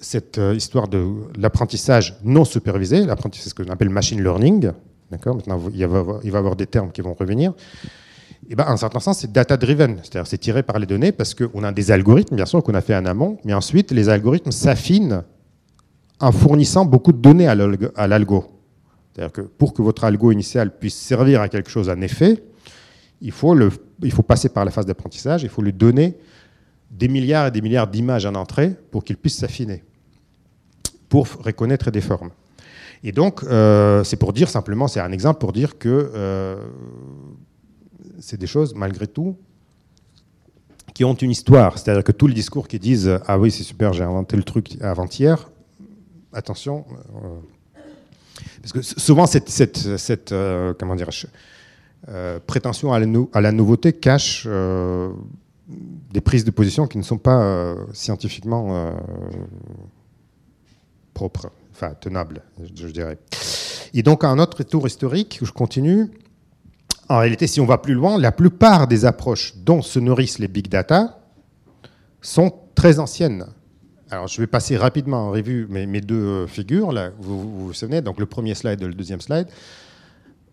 cette euh, histoire de l'apprentissage non supervisé, l'apprentissage, ce que l'on appelle machine learning, d'accord Maintenant, il va, y avoir des termes qui vont revenir. Et ben, en un certain sens, c'est data-driven, c'est-à-dire c'est tiré par les données parce qu'on a des algorithmes, bien sûr, qu'on a fait en amont, mais ensuite, les algorithmes s'affinent en fournissant beaucoup de données à l'algo. C'est-à-dire que pour que votre algo initial puisse servir à quelque chose en effet, il faut passer par la phase d'apprentissage, il faut lui donner des milliards et des milliards d'images en entrée pour qu'il puisse s'affiner pour reconnaître des formes. Et donc, euh, c'est pour dire simplement, c'est un exemple pour dire que euh, c'est des choses, malgré tout, qui ont une histoire. C'est-à-dire que tous les discours qui disent Ah oui, c'est super, j'ai inventé le truc avant-hier, attention. Euh, parce que souvent, cette, cette, cette comment prétention à la, à la, nouveauté cache des prises de position qui ne sont pas scientifiquement propre, enfin tenable, je dirais. Et donc, un autre tour historique, je continue. En réalité, si on va plus loin, la plupart des approches dont se nourrissent les big data sont très anciennes. Alors, je vais passer rapidement en revue mes, deux figures. Là, vous, vous, souvenez, donc le premier slide et le deuxième slide.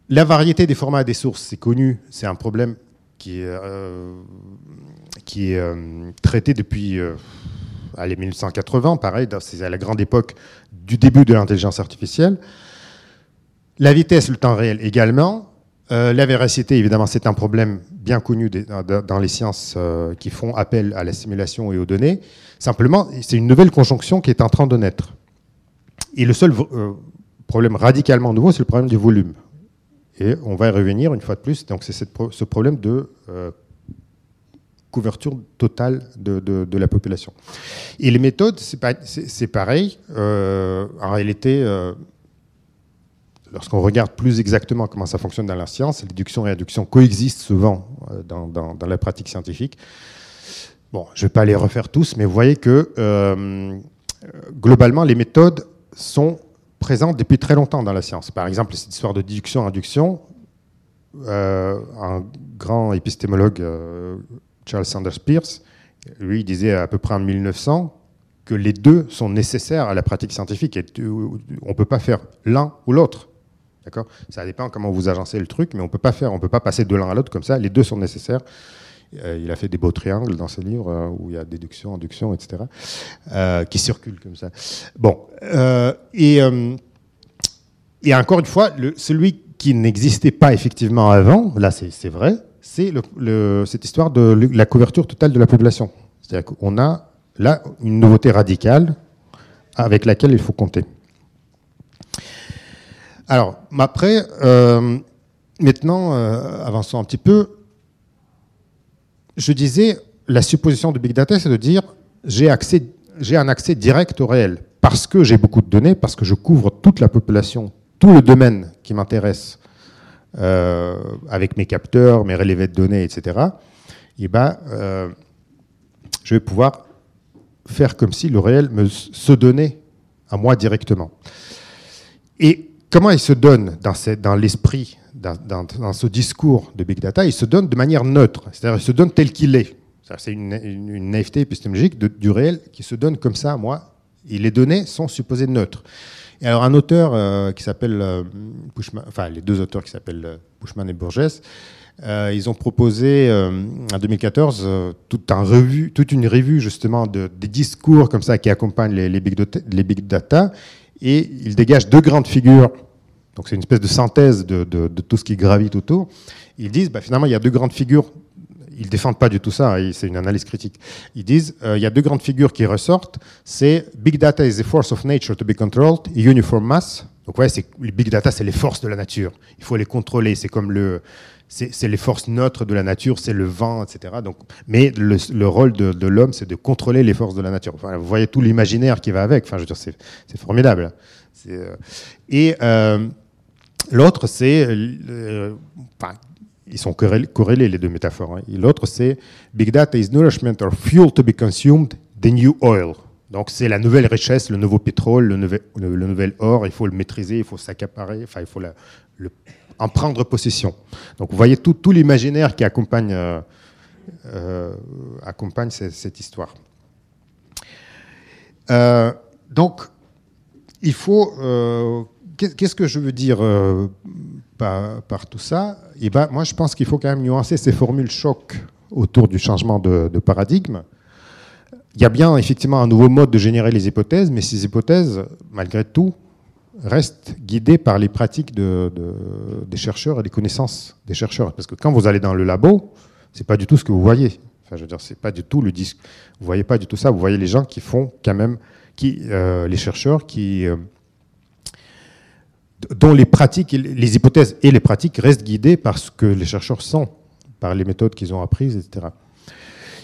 La variété des formats des sources, c'est connu, c'est un problème qui est, euh, euh, traité depuis. Euh, allez, 1980, pareil, c'est à la grande époque du début de l'intelligence artificielle. La vitesse, le temps réel également. Euh, la véracité, évidemment, c'est un problème bien connu dans les sciences euh, qui font appel à la simulation et aux données. Simplement, c'est une nouvelle conjonction qui est en train de naître. Et le seul euh, problème radicalement nouveau, c'est le problème du volume. Et on va y revenir une fois de plus. Donc, c'est ce problème de couverture totale de, la population. Et les méthodes, c'est pareil. en réalité, lorsqu'on regarde plus exactement comment ça fonctionne dans la science, déduction et induction coexistent souvent euh, dans, la pratique scientifique. Bon, je ne vais pas les refaire tous, mais vous voyez que euh, globalement, les méthodes sont présentes depuis très longtemps dans la science. Par exemple, cette histoire de déduction et induction, euh, un grand épistémologue, Charles Sanders Peirce, lui, disait à peu près en 1900 que les deux sont nécessaires à la pratique scientifique. Et on ne peut pas faire l'un ou l'autre. D'accord? Ça dépend comment vous agencez le truc, mais on peut pas faire, on peut pas passer de l'un à l'autre comme ça. Les deux sont nécessaires. Euh, il a fait des beaux triangles dans ses livres euh, où il y a déduction, induction, etc., euh, qui circulent comme ça. Bon, et, et, encore une fois, celui qui n'existait pas effectivement avant, là c'est vrai, c'est cette histoire de la couverture totale de la population. C'est-à-dire qu'on a là une nouveauté radicale avec laquelle il faut compter. Alors, après, euh, maintenant, euh, avançons un petit peu. Je disais, la supposition de Big Data, c'est de dire j'ai accès, j'ai un accès direct au réel parce que j'ai beaucoup de données, parce que je couvre toute la population, tout le domaine qui m'intéresse euh, avec mes capteurs, mes relevés de données, etc. Et ben, je vais pouvoir faire comme si le réel me se donnait à moi directement. Et comment il se donne dans, l'esprit, dans, ce discours de Big Data? Il se donne de manière neutre, c'est-à-dire il se donne tel qu'il est. C'est une, une, naïveté épistémologique du réel qui se donne comme ça, moi, et les données sont supposées neutres. Et alors un auteur euh, qui s'appelle euh, enfin les deux auteurs qui s'appellent euh, Bushman et Burgess, ils ont proposé en 2014 tout un revue, toute une revue justement de, des discours comme ça qui accompagnent les, big, data, et il dégage deux grandes figures. Donc c'est une espèce de synthèse de, tout ce qui gravite autour. Ils disent, bah, finalement, il y a deux grandes figures. Ils défendent pas du tout ça, hein, c'est une analyse critique. Ils disent, euh, il y a deux grandes figures qui ressortent. C'est Big Data is the force of nature to be controlled, uniform mass. Donc ouais, c'est big data, c'est les forces de la nature. Il faut les contrôler. C'est comme le, c'est les forces neutres de la nature, c'est le vent, etc. Donc, mais le, rôle de, l'homme, c'est de contrôler les forces de la nature. Vous voyez tout l'imaginaire qui va avec. Enfin, je veux dire, c'est formidable. Euh, et euh, l'autre, c'est, ils sont corrélés, les deux métaphores. Hein. L'autre, c'est big data is nourishment or fuel to be consumed, the new oil. Donc c'est la nouvelle richesse, le nouveau pétrole, le nouvel, or. Il faut le maîtriser, il faut s'accaparer. Enfin, il faut en prendre possession. Donc vous voyez tout, tout l'imaginaire qui accompagne, euh, euh, cette, histoire. Euh, donc, il faut... Qu'est-ce que je veux dire par, tout ça Eh ben, Moi, je pense qu'il faut quand même nuancer ces formules choc autour du changement de, paradigme. Il y a bien effectivement un nouveau mode de générer les hypothèses, mais ces hypothèses, malgré tout, reste guidé par les pratiques de, des chercheurs et les connaissances des chercheurs. Parce que quand vous allez dans le labo, c'est pas du tout ce que vous voyez. Enfin, je veux dire, c'est pas du tout le disque. Vous voyez pas du tout ça. Vous voyez les gens qui font quand même, euh, les chercheurs qui, euh, dont les pratiques, les hypothèses et les pratiques restent guidées par ce que les chercheurs sont, par les méthodes qu'ils ont apprises, etc.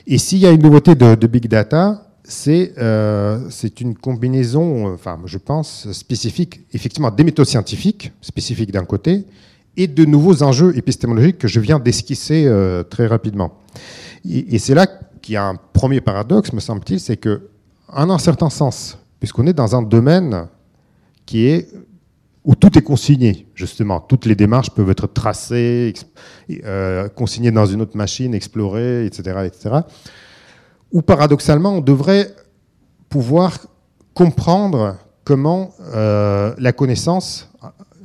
Et s'il y a une nouveauté de, de big data, euh, c'est une combinaison, enfin, je pense, spécifique, effectivement, des méthodes scientifiques, spécifiques d'un côté, et de nouveaux enjeux épistémologiques que je viens d'esquisser euh, très rapidement. Et, c'est là qu'il y a un premier paradoxe, me semble-t-il, c'est que, en un certain sens, puisqu'on est dans un domaine qui est où tout est consigné, justement. Toutes les démarches peuvent être tracées, euh, consignées dans une autre machine, explorées, etc., etc où paradoxalement, on devrait pouvoir comprendre comment euh, la connaissance,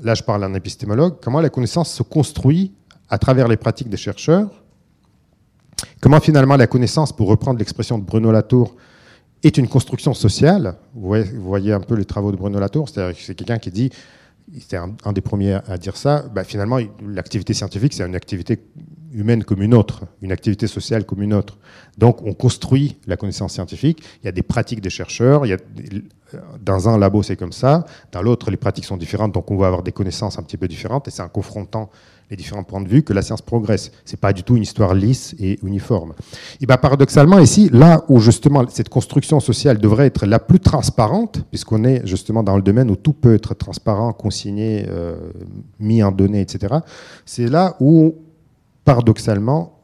là je parle d'un épistémologue, comment la connaissance se construit à travers les pratiques des chercheurs, comment finalement la connaissance, pour reprendre l'expression de Bruno Latour, est une construction sociale. Vous voyez, un peu les travaux de Bruno Latour, c'est-à-dire que c'est quelqu'un qui dit, c'est un, des premiers à dire ça, bah, finalement, l'activité scientifique, c'est une activité humaine comme une autre, une activité sociale comme une autre. Donc, on construit la connaissance scientifique. Il y a des pratiques des chercheurs. Il y a dans un labo, c'est comme ça. Dans l'autre, les pratiques sont différentes. Donc, on va avoir des connaissances un petit peu différentes. Et c'est en confrontant les différents points de vue que la science progresse. C'est pas du tout une histoire lisse et uniforme. Et ben, paradoxalement, ici, là où justement cette construction sociale devrait être la plus transparente, puisqu'on est justement dans le domaine où tout peut être transparent, consigné, euh, mis en données, etc., c'est là où paradoxalement,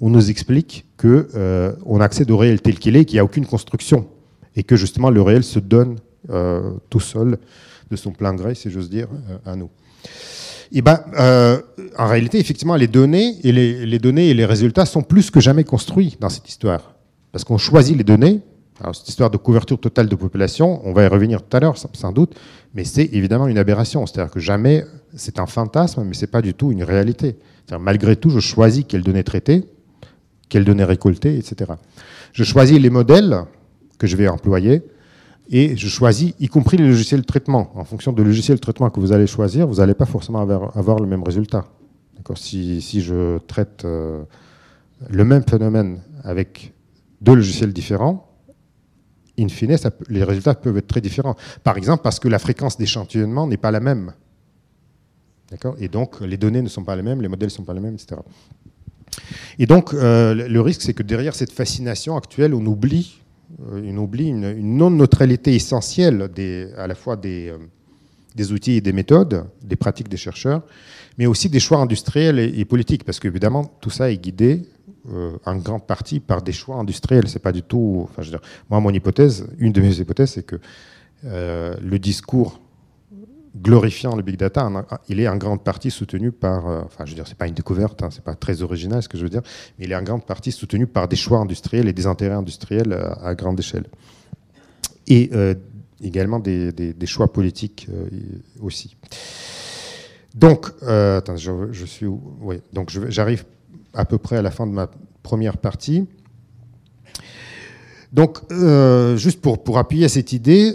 on nous explique qu'on euh, accède au réel tel qu'il est, qu'il n'y a aucune construction, et que justement le réel se donne euh, tout seul, de son plein gré, si j'ose dire, euh, à nous. Et ben, en réalité, effectivement, les données, et les, données et les résultats sont plus que jamais construits dans cette histoire. Parce qu'on choisit les données, cette histoire de couverture totale de population, on va y revenir tout à l'heure, sans doute, mais c'est évidemment une aberration. C'est-à-dire que jamais, c'est un fantasme, mais ce n'est pas du tout une réalité malgré tout, je choisis quelles données traiter, quelles données récolter, etc. Je choisis les modèles que je vais employer et je choisis, y compris les logiciels de traitement. En fonction du logiciel de traitement que vous allez choisir, vous n'allez pas forcément avoir, le même résultat. Si, si, je traite euh, le même phénomène avec deux logiciels différents, in fine, les résultats peuvent être très différents. Par exemple, parce que la fréquence d'échantillonnement n'est pas la même. Et donc, les données ne sont pas les mêmes, les modèles ne sont pas les mêmes, etc. Et donc, euh, le risque, c'est que derrière cette fascination actuelle, on oublie, euh, une, non-neutralité essentielle à la fois des, euh, des, outils et des méthodes, des pratiques des chercheurs, mais aussi des choix industriels et, politiques, parce qu'évidemment, tout ça est guidé en grande partie par des choix industriels. C'est pas du tout. Moi, mon hypothèse, une de mes hypothèses, c'est que le discours glorifiant le big data, il est en grande partie soutenu par, euh, enfin je veux dire, c'est pas une découverte, hein, c'est pas très original ce que je veux dire, mais il est en grande partie soutenu par des choix industriels et des intérêts industriels euh, à, grande échelle. Et euh, également des, choix politiques aussi. Donc, attends, je, suis, oui, donc j'arrive à peu près à la fin de ma première partie. Donc, juste pour, pour appuyer cette idée,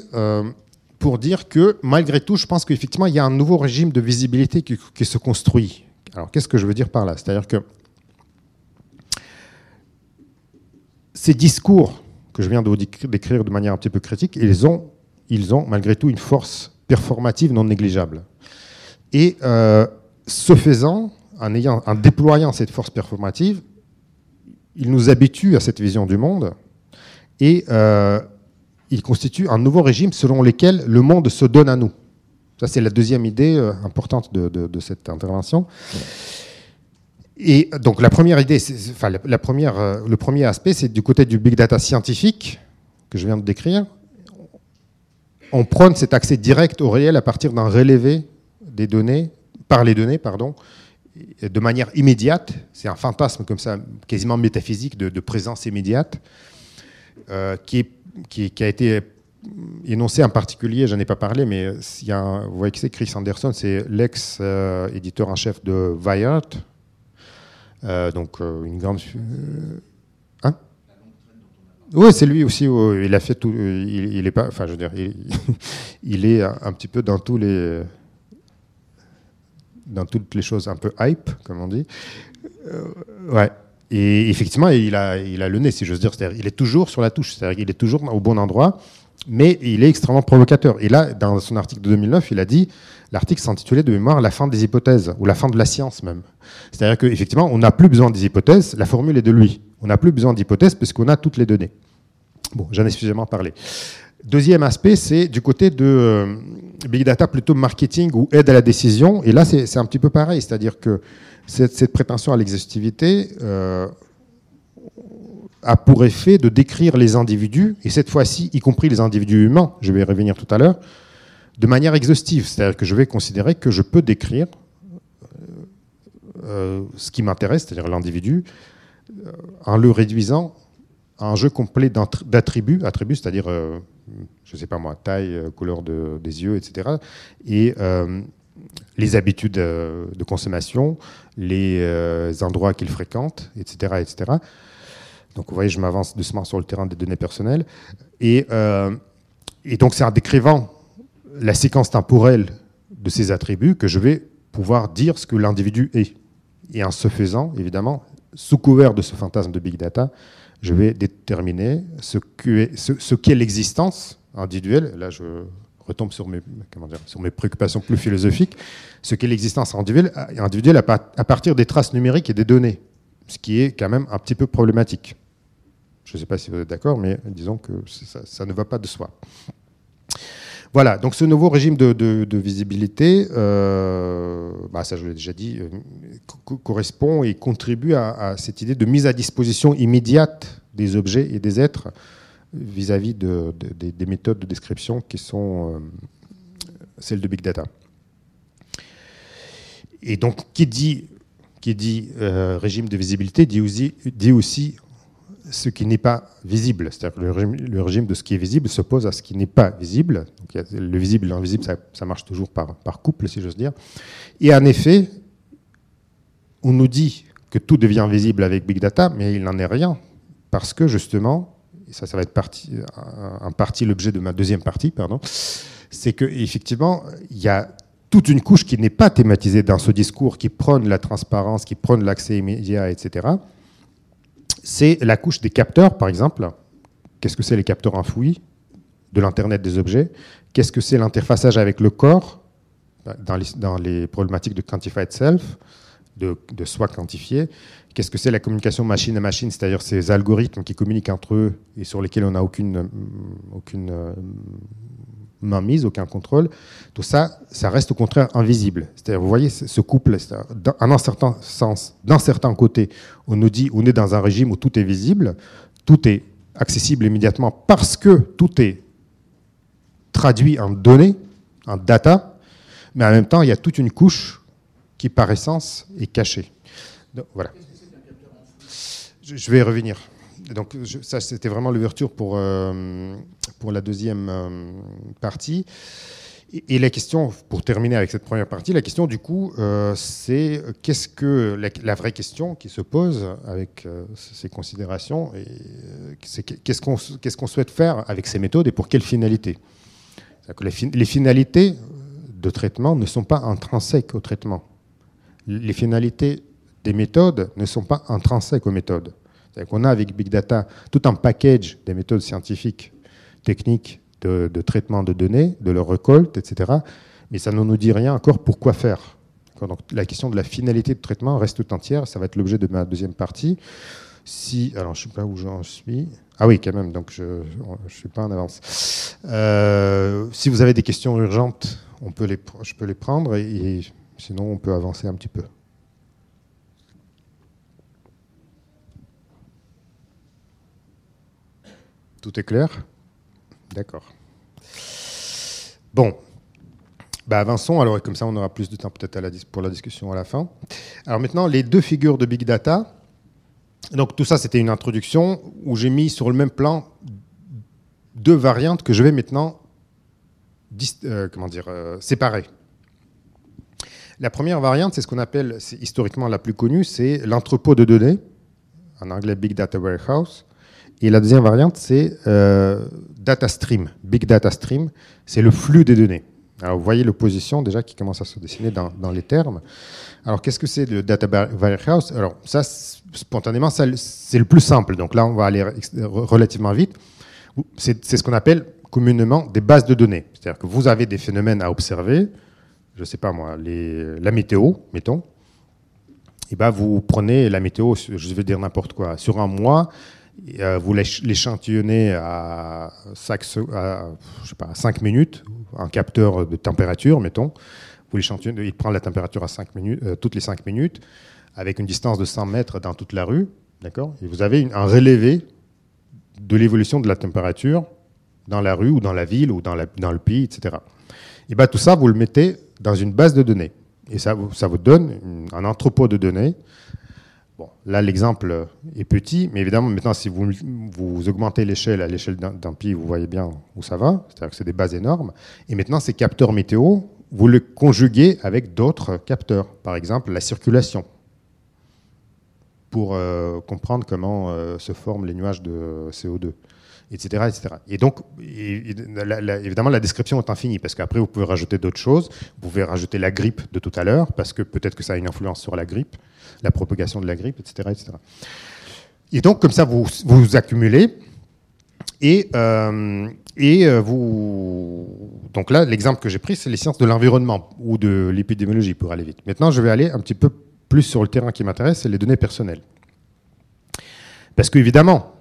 pour dire que malgré tout, je pense qu'effectivement, il y a un nouveau régime de visibilité qui, se construit. Alors, qu'est-ce que je veux dire par là? C'est-à-dire que ces discours que je viens de vous décrire de manière un petit peu critique, ils ont, ils ont malgré tout une force performative non négligeable. Et euh, ce faisant, en, ayant, en déployant cette force performative, ils nous habituent à cette vision du monde et euh, il constitue un nouveau régime selon lequel le monde se donne à nous. Ça, c'est la deuxième idée euh, importante de, cette intervention. Et donc, la première idée, enfin, la, première, euh, le premier aspect, c'est du côté du big data scientifique que je viens de décrire. On prône cet accès direct au réel à partir d'un relevé des données, par les données, pardon, de manière immédiate. C'est un fantasme comme ça, quasiment métaphysique, de, présence immédiate, euh, qui est qui, a été énoncé en particulier, je n'en ai pas parlé, mais il y a vous voyez que c'est? Chris Anderson, c'est l'ex-éditeur en chef de Wired, euh, donc euh, une grande. Euh, hein? Oui, c'est lui aussi. il a fait tout. Il, est pas. Enfin, je veux dire, [laughs] il, est un, petit peu dans tous les dans toutes les choses un peu hype, comme on dit. ouais. Et effectivement, il a, il a le nez, si j'ose dire. C'est-à-dire, il est toujours sur la touche, c'est-à-dire qu'il est toujours au bon endroit, mais il est extrêmement provocateur. Et là, dans son article de 2009, il a dit, l'article s'intitulait de mémoire La fin des hypothèses, ou la fin de la science même. C'est-à-dire qu'effectivement, on n'a plus besoin des hypothèses, la formule est de lui. On n'a plus besoin d'hypothèses parce qu'on a toutes les données. Bon, j'en ai suffisamment parlé. Deuxième aspect, c'est du côté de euh, Big Data plutôt marketing ou aide à la décision. Et là, c'est un petit peu pareil, c'est-à-dire que cette, prétention à l'exhaustivité euh, a pour effet de décrire les individus, et cette fois-ci, y compris les individus humains, je vais y revenir tout à l'heure, de manière exhaustive. C'est-à-dire que je vais considérer que je peux décrire euh, ce qui m'intéresse, c'est-à-dire l'individu, euh, en le réduisant à un jeu complet d'attributs, attributs, c'est-à-dire, je ne sais pas moi, taille, couleur des yeux, etc. Et les habitudes de consommation, les euh, endroits qu'il fréquente, etc., etc. Donc vous voyez, je m'avance doucement sur le terrain des données personnelles. Et, euh, et donc c'est en décrivant la séquence temporelle de ces attributs que je vais pouvoir dire ce que l'individu est. Et en ce faisant, évidemment, sous couvert de ce fantasme de big data, je vais déterminer ce qu'est ce, l'existence individuelle. Là, je retombe sur mes, sur mes préoccupations plus philosophiques. Ce qu'est l'existence individuelle, à, partir des traces numériques et des données, ce qui est quand même un petit peu problématique. Je ne sais pas si vous êtes d'accord, mais disons que ça, ça ne va pas de soi. Voilà, donc ce nouveau régime de, visibilité, euh, bah ça je l'ai déjà dit, euh, correspond et contribue à, cette idée de mise à disposition immédiate des objets et des êtres vis-à-vis des méthodes de description qui sont euh, celles de Big Data. Et donc, qui dit, dit régime de visibilité dit aussi, ce qui n'est pas visible. C'est-à-dire que le régime, de ce qui est visible s'oppose à ce qui n'est pas visible. Donc, le visible et l'invisible, ça, marche toujours par, par couple, si j'ose dire. Et en effet, on nous dit que tout devient visible avec Big Data, mais il n'en est rien. Parce que justement, ça, ça va être partie, un partie l'objet de ma deuxième partie, pardon, c'est qu'effectivement, il y a toute une couche qui n'est pas thématisée dans ce discours qui prône la transparence, qui prône l'accès immédiat, etc c'est la couche des capteurs, par exemple. Qu'est-ce que c'est les capteurs enfouis de l'Internet des objets? Qu'est-ce que c'est l'interfaçage avec le corps dans les, problématiques de quantified self, de, soi quantifié? Qu'est-ce que c'est la communication machine à machine, c'est-à-dire ces algorithmes qui communiquent entre eux et sur lesquels on n'a aucune, aucune euh, mise, aucun contrôle, tout ça, ça reste au contraire invisible. C'est-à-dire, vous voyez ce couple, en un certain sens, d'un certain côté, on nous dit on est dans un régime où tout est visible, tout est accessible immédiatement parce que tout est traduit en données, en data, mais en même temps, il y a toute une couche qui, par essence, est cachée. voilà. Je vais revenir donc ça, c'était vraiment l'ouverture pour, euh, pour la deuxième euh, partie. Et, la question, pour terminer avec cette première partie, la question du coup, euh, c'est qu'est-ce que la, vraie question qui se pose avec ces considérations, c'est qu'est-ce qu'on qu'est-ce qu'on souhaite faire avec ces méthodes et pour quelles finalités que les, les finalités de traitement ne sont pas intrinsèques au traitement. Les finalités des méthodes ne sont pas intrinsèques aux méthodes. C'est-à-dire qu'on a avec Big Data tout un package des méthodes scientifiques, techniques de, traitement de données, de leur récolte, etc. Mais ça ne nous dit rien encore pour quoi faire. Donc, la question de la finalité de traitement reste tout entière. Ça va être l'objet de ma deuxième partie. Si, alors je ne sais pas où j'en suis. Ah oui, quand même, donc je ne suis pas en avance. Euh, si vous avez des questions urgentes, on peut les, je peux les prendre et sinon on peut avancer un petit peu. Tout est clair? D'accord. Bon. Bah avançons, alors comme ça on aura plus de temps peut-être pour la discussion à la fin. Alors maintenant, les deux figures de Big Data. Donc tout ça, c'était une introduction où j'ai mis sur le même plan deux variantes que je vais maintenant euh, comment dire, euh, séparer. La première variante, c'est ce qu'on appelle, historiquement la plus connue, c'est l'entrepôt de données, en anglais Big Data Warehouse. Et la deuxième variante, c'est euh, data stream, big data stream, c'est le flux des données. Alors vous voyez l'opposition déjà qui commence à se dessiner dans, les termes. Alors qu'est-ce que c'est le data warehouse? Alors ça, spontanément, c'est le plus simple. Donc là, on va aller relativement vite. C'est ce qu'on appelle communément des bases de données. C'est-à-dire que vous avez des phénomènes à observer, je ne sais pas moi, la météo, mettons. Et ben vous prenez la météo, je vais dire n'importe quoi, sur un mois, vous l'échantillonnez à 5, à, je sais pas, 5 minutes, un capteur de température, mettons. Il prend la température à 5 minutes, euh, toutes les 5 minutes, avec une distance de 100 mètres dans toute la rue. D'accord? Et vous avez un relevé de l'évolution de la température dans la rue ou dans la ville ou dans, le pays, etc. Et bien tout ça, vous le mettez dans une base de données. Et ça vous donne un entrepôt de données Bon, là, l'exemple est petit, mais évidemment, maintenant, si vous, augmentez l'échelle à l'échelle d'un pays, vous voyez bien où ça va, c'est-à-dire que c'est des bases énormes. Et maintenant, ces capteurs météo, vous le conjuguez avec d'autres capteurs, par exemple la circulation. pour comprendre comment se forment les nuages de CO2 etc.. Et donc, évidemment, la description est infinie, parce qu'après, vous pouvez rajouter d'autres choses. Vous pouvez rajouter la grippe de tout à l'heure, parce que peut-être que ça a une influence sur la grippe, la propagation de la grippe, etc. etc. Et donc, comme ça, vous vous accumulez. Et, euh, et euh, vous. Donc là, l'exemple que j'ai pris, c'est les sciences de l'environnement ou de l'épidémiologie, pour aller vite. Maintenant, je vais aller un petit peu plus sur le terrain qui m'intéresse, c'est les données personnelles. Parce qu'évidemment,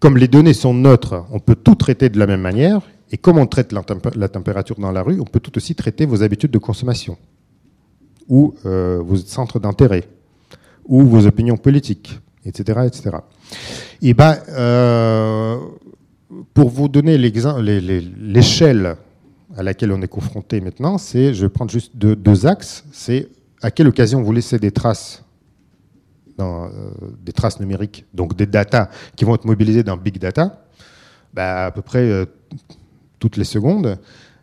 comme les données sont neutres, on peut tout traiter de la même manière. Et comme on traite la, température dans la rue, on peut tout aussi traiter vos habitudes de consommation, ou euh, vos centres d'intérêt, ou vos opinions politiques, etc. etc. Et ben, euh, pour vous donner l'échelle à laquelle on est confronté maintenant, c'est, je vais prendre juste deux axes, c'est à quelle occasion vous laissez des traces euh, des traces numériques, donc des data qui vont être mobilisées dans Big Data, bah, à peu près euh, toutes les secondes.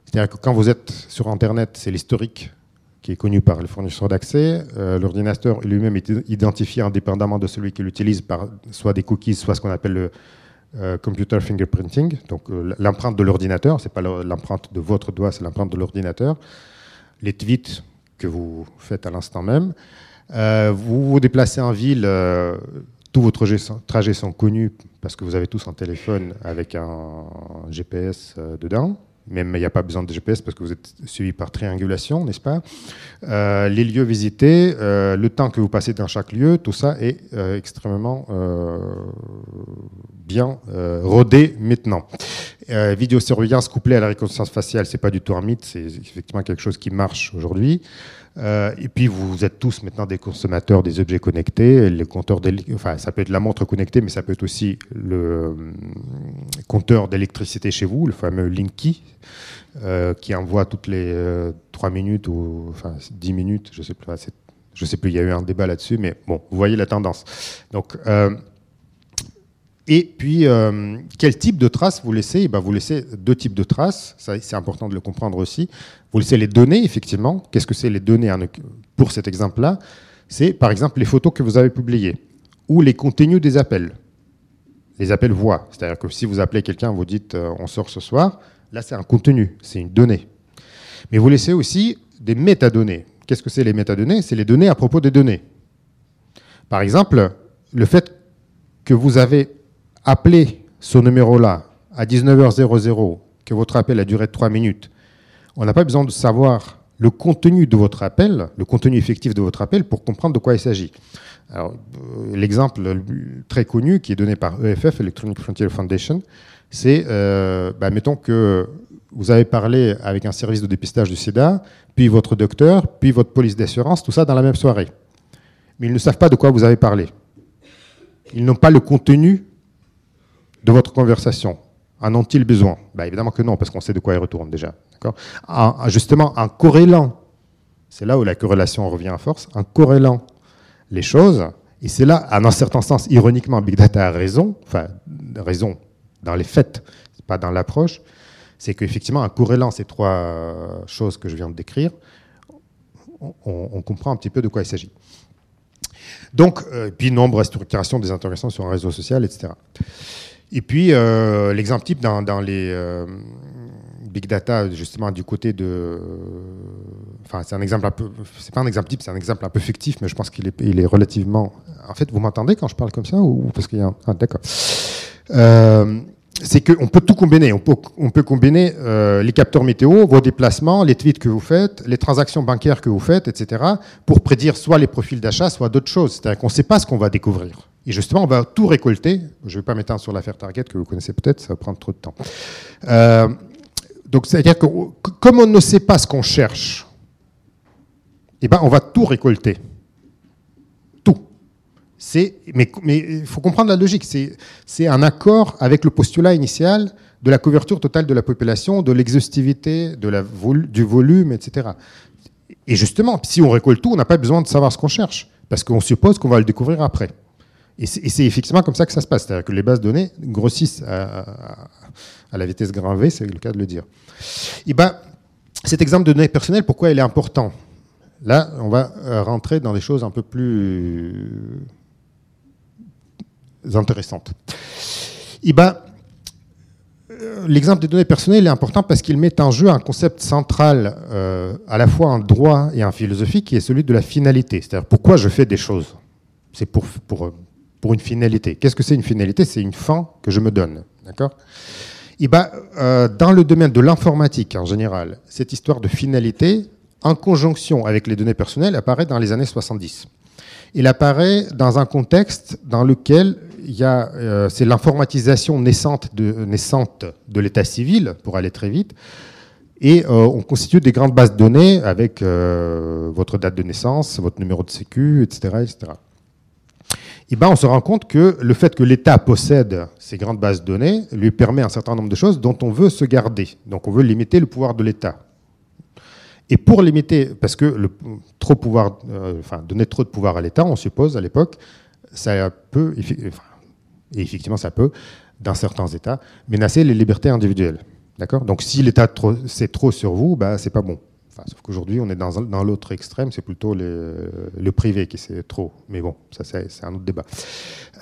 C'est-à-dire que quand vous êtes sur Internet, c'est l'historique qui est connu par les fournisseurs d'accès. Euh, l'ordinateur lui-même est identifié indépendamment de celui qui l'utilise par soit des cookies, soit ce qu'on appelle le computer fingerprinting, donc l'empreinte de l'ordinateur. C'est pas l'empreinte de votre doigt, c'est l'empreinte de l'ordinateur. Les tweets que vous faites à l'instant même. Euh, vous vous déplacez en ville, euh, tous vos trajets sont, connus parce que vous avez tous un téléphone avec un GPS euh, dedans. Même il n'y a pas besoin de GPS parce que vous êtes suivi par triangulation, n'est-ce pas? Les lieux visités, le temps que vous passez dans chaque lieu, tout ça est extrêmement bien rodé maintenant. vidéosurveillance couplée à la reconnaissance faciale, c'est pas du tout un mythe, c'est effectivement quelque chose qui marche aujourd'hui. Euh, et puis vous êtes tous maintenant des consommateurs des objets connectés. Les compteurs enfin, ça peut être la montre connectée, mais ça peut être aussi le euh, compteur d'électricité chez vous, le fameux Linky, euh, qui envoie toutes les 3 minutes ou enfin 10 minutes, je sais plus. Je sais plus, il y a eu un débat là-dessus, mais bon, vous voyez la tendance. Donc et puis, euh, quel type de traces vous laissez eh ben, Vous laissez deux types de traces, c'est important de le comprendre aussi. Vous laissez les données, effectivement. Qu'est-ce que c'est les données pour cet exemple-là? C'est par exemple les photos que vous avez publiées ou les contenus des appels. Les appels voix, c'est-à-dire que si vous appelez quelqu'un, vous dites euh, on sort ce soir, là c'est un contenu, c'est une donnée. Mais vous laissez aussi des métadonnées. Qu'est-ce que c'est les métadonnées? C'est les données à propos des données. Par exemple, le fait que vous avez appelez ce numéro-là à 19h00, que votre appel a duré 3 minutes, on n'a pas besoin de savoir le contenu de votre appel, le contenu effectif de votre appel, pour comprendre de quoi il s'agit. Euh, l'exemple très connu qui est donné par EFF, Electronic Frontier Foundation, c'est, euh, bah, mettons que vous avez parlé avec un service de dépistage du sida, puis votre docteur, puis votre police d'assurance, tout ça dans la même soirée. Mais ils ne savent pas de quoi vous avez parlé. Ils n'ont pas le contenu de votre conversation En ont-ils besoin? Ben, Évidemment que non, parce qu'on sait de quoi ils retournent déjà. En, justement, en corrélant, c'est là où la corrélation revient à force, en corrélant les choses, et c'est là, en un certain sens, ironiquement, Big Data a raison, enfin, raison dans les faits, pas dans l'approche, c'est qu'effectivement, en corrélant ces trois choses que je viens de décrire, on, comprend un petit peu de quoi il s'agit. Donc, euh, puis nombre structuration des interactions sur un réseau social, etc. Et puis, euh, l'exemple type dans, les euh, big data, justement, du côté de. enfin, c'est un exemple un peu. C'est pas un exemple type, c'est un exemple un peu fictif, mais je pense qu'il est, il est relativement. En fait, vous m'entendez quand je parle comme ça ou parce qu'il y a. Ah, d'accord. Euh, c'est qu'on peut tout combiner. On peut, on peut combiner les capteurs météo, vos déplacements, les tweets que vous faites, les transactions bancaires que vous faites, etc., pour prédire soit les profils d'achat, soit d'autres choses. C'est-à-dire qu'on ne sait pas ce qu'on va découvrir. Et justement, on va tout récolter. Je ne vais pas m'étendre sur l'affaire Target, que vous connaissez peut-être, ça va prendre trop de temps. Euh, donc, c'est-à-dire que comme on ne sait pas ce qu'on cherche, eh ben, on va tout récolter. Tout. Mais il faut comprendre la logique. C'est un accord avec le postulat initial de la couverture totale de la population, de l'exhaustivité, du volume, etc. Et justement, si on récolte tout, on n'a pas besoin de savoir ce qu'on cherche, parce qu'on suppose qu'on va le découvrir après. Et c'est effectivement comme ça que ça se passe, c'est-à-dire que les bases de données grossissent à, la vitesse grand V, c'est le cas de le dire. Et ben, cet exemple de données personnelles, pourquoi il est important? Là, on va euh, rentrer dans des choses un peu plus intéressantes. Et ben, euh, L'exemple des données personnelles est important parce qu'il met en jeu un concept central euh, à la fois en droit et en philosophie qui est celui de la finalité. C'est-à-dire pourquoi je fais des choses? C'est pour, pour, pour une finalité. Qu'est-ce que c'est une finalité? C'est une fin que je me donne. D'accord? Et ben, euh, Dans le domaine de l'informatique en général, cette histoire de finalité, en conjonction avec les données personnelles, apparaît dans les années 70. Il apparaît dans un contexte dans lequel il y a, euh, c'est l'informatisation naissante de, naissante de l'état civil, pour aller très vite, et euh, on constitue des grandes bases de données avec votre date de naissance, votre numéro de sécu, etc. etc. Et ben, on se rend compte que le fait que l'État possède ces grandes bases de données lui permet un certain nombre de choses dont on veut se garder. Donc on veut limiter le pouvoir de l'État. Et pour limiter, parce que le, trop pouvoir, enfin, donner trop de pouvoir à l'État, on suppose à l'époque, ça peut, et effectivement ça peut, dans certains États, menacer les libertés individuelles. D'accord? Donc si l'État c'est trop sur vous, bah, c'est pas bon. Sauf qu'aujourd'hui, on est dans, l'autre extrême, c'est plutôt le privé qui c'est trop. Mais bon, ça c'est un autre débat.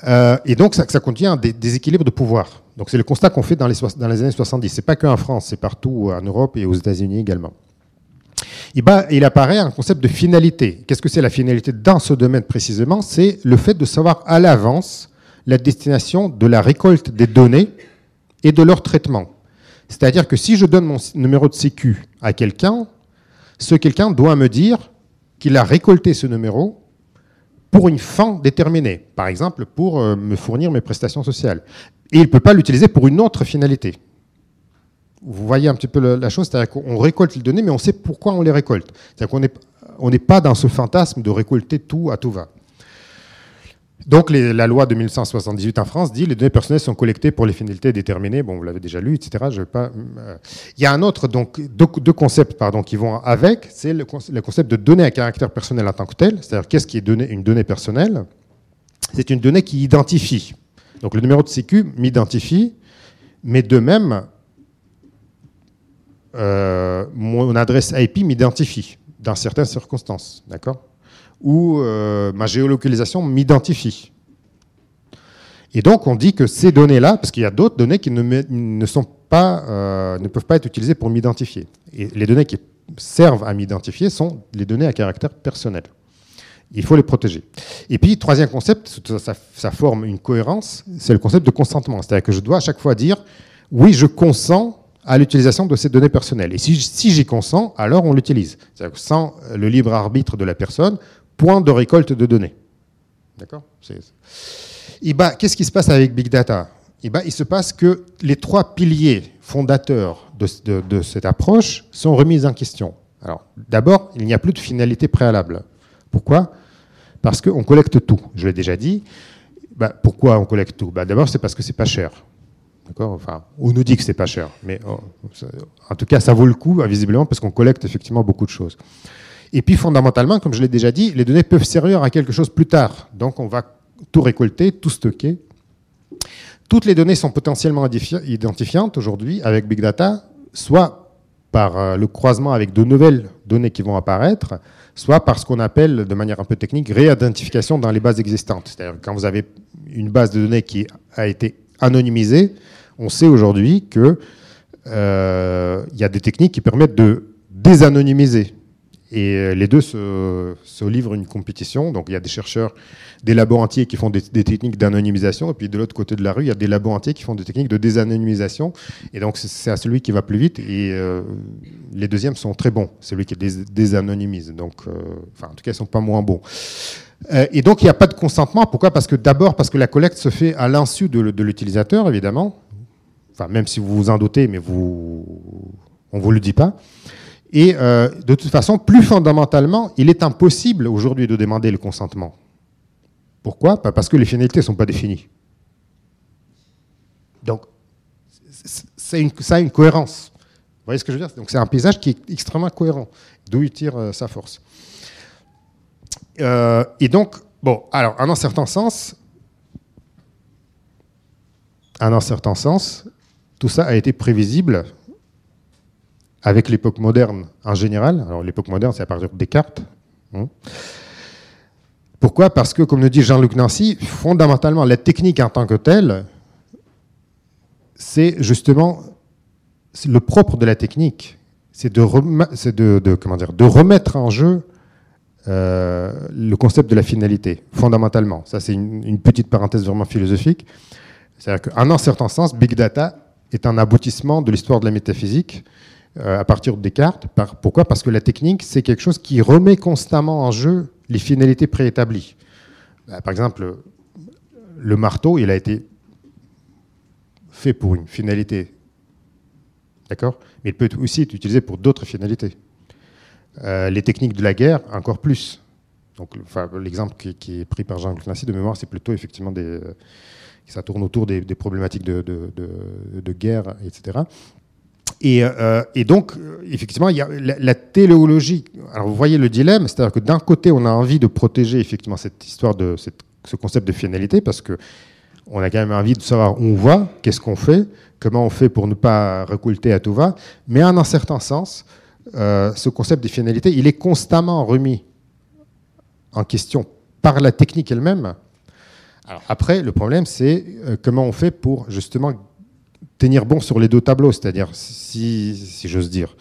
Euh, et donc ça, contient des déséquilibres de pouvoir. Donc c'est le constat qu'on fait dans les, années 70. C'est pas qu'en France, c'est partout en Europe et aux États-Unis également. Il apparaît un concept de finalité. Qu'est-ce que c'est la finalité dans ce domaine précisément? C'est le fait de savoir à l'avance la destination de la récolte des données et de leur traitement. C'est-à-dire que si je donne mon numéro de sécu à quelqu'un, ce quelqu'un doit me dire qu'il a récolté ce numéro pour une fin déterminée, par exemple pour euh, me fournir mes prestations sociales. Et il ne peut pas l'utiliser pour une autre finalité. Vous voyez un petit peu la chose, c'est-à-dire qu'on récolte les données, mais on sait pourquoi on les récolte. C'est-à-dire qu'on n'est pas dans ce fantasme de récolter tout à tout va. Donc la loi de 1978 en France dit les données personnelles sont collectées pour les finalités déterminées. Bon, vous l'avez déjà lu, etc. Euh, il y a un autre donc deux, concepts pardon qui vont avec. C'est le, concept de données à caractère personnel en tant que tel. C'est-à-dire qu'est-ce qui est une donnée personnelle? C'est une donnée qui identifie. Donc le numéro de sécu m'identifie, mais de même euh, mon adresse IP m'identifie dans certaines circonstances, d'accord? Où euh, ma géolocalisation m'identifie. Et donc on dit que ces données-là, parce qu'il y a d'autres données qui ne, sont pas, euh, ne peuvent pas être utilisées pour m'identifier. Et les données qui servent à m'identifier sont les données à caractère personnel. Il faut les protéger. Et puis, troisième concept, ça, ça forme une cohérence, c'est le concept de consentement. C'est-à-dire que je dois à chaque fois dire, oui, je consens à l'utilisation de ces données personnelles. Et si, si j'y consens, alors on l'utilise. C'est-à-dire que sans le libre arbitre de la personne, point de récolte de données. D'accord ben, Qu'est-ce qui se passe avec Big Data Il se passe que les trois piliers fondateurs de, cette approche sont remis en question. D'abord, il n'y a plus de finalité préalable. Pourquoi Parce qu'on collecte tout. Je l'ai déjà dit. Ben, pourquoi on collecte tout D'abord, c'est parce que c'est pas cher. On nous dit que c'est pas cher, mais oh, en tout cas, ça vaut le coup, visiblement, parce qu'on collecte effectivement beaucoup de choses. Et puis fondamentalement, comme je l'ai déjà dit, les données peuvent servir à quelque chose plus tard. Donc on va tout récolter, tout stocker. Toutes les données sont potentiellement identifiantes aujourd'hui avec Big Data, soit par euh, le croisement avec de nouvelles données qui vont apparaître, soit par ce qu'on appelle de manière un peu technique réidentification dans les bases existantes. C'est-à-dire quand vous avez une base de données qui a été anonymisée, on sait aujourd'hui qu'il euh, y a des techniques qui permettent de désanonymiser et euh, les deux se, livrent une compétition. Donc il y a des chercheurs, des labos qui font des, techniques d'anonymisation, et puis de l'autre côté de la rue, il y a des labos qui font des techniques de désanonymisation. Et donc c'est à celui qui va plus vite. Et euh, les deuxièmes sont très bons, celui qui désanonymise. Donc, euh, enfin, en tout cas, ils sont pas moins bons. et donc il n'y a pas de consentement. Pourquoi? Parce que d'abord parce que la collecte se fait à l'insu de, l'utilisateur, évidemment. Enfin, même si vous vous en doutez, mais vous, on vous le dit pas. Et euh, de toute façon, plus fondamentalement, il est impossible aujourd'hui de demander le consentement. Pourquoi? Parce que les finalités ne sont pas définies. Donc, une, ça a une cohérence. Vous voyez ce que je veux dire? Donc, c'est un paysage qui est extrêmement cohérent, d'où il tire euh, sa force. Euh, et donc, bon, alors, en en un certain sens, tout ça a été prévisible avec l'époque moderne en général. Alors l'époque moderne, c'est à partir de Descartes. Hein. Pourquoi? Parce que, comme le dit Jean-Luc Nancy, fondamentalement, la technique en tant que telle, c'est justement le propre de la technique, c'est de, comment dire, de remettre en jeu euh, le concept de la finalité, fondamentalement. Ça, c'est une, petite parenthèse vraiment philosophique. C'est-à-dire qu'en un certain sens, Big Data est un aboutissement de l'histoire de la métaphysique à partir de Descartes. pourquoi? Parce que la technique, c'est quelque chose qui remet constamment en jeu les finalités préétablies. Bah, par exemple, le marteau, il a été fait pour une finalité. D'accord? Mais il peut aussi être utilisé pour d'autres finalités. Euh, les techniques de la guerre, encore plus. Donc, l'exemple qui, est pris par Jean-Luc Nancy de mémoire, c'est plutôt effectivement des. Euh, ça tourne autour des, problématiques de, guerre, etc. Euh, et, donc, effectivement, il y a la, téléologie. Alors, vous voyez le dilemme, c'est-à-dire que d'un côté, on a envie de protéger effectivement cette histoire de ce concept de finalité, parce que on a quand même envie de savoir où on va, qu'est-ce qu'on fait, comment on fait pour ne pas récolter à tout va. Mais en un certain sens, euh, ce concept de finalité, il est constamment remis en question par la technique elle-même. après, le problème, c'est euh, comment on fait pour justement tenir bon sur les deux tableaux, c'est-à-dire, si, si j'ose dire,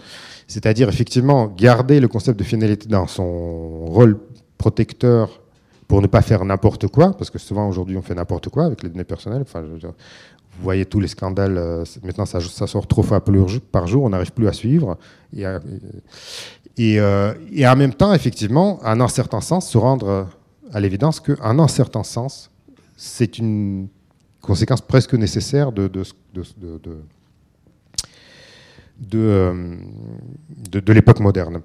c'est-à-dire effectivement garder le concept de finalité dans son rôle protecteur pour ne pas faire n'importe quoi, parce que souvent aujourd'hui on fait n'importe quoi avec les données personnelles. Enfin, vous voyez tous les scandales, euh, maintenant ça, sort trop fois par jour, on n'arrive plus à suivre. Et, euh, et, en même temps, effectivement, en un certain sens, se rendre à l'évidence qu'en un certain sens, c'est une conséquence presque nécessaire de, de, de, de l'époque moderne.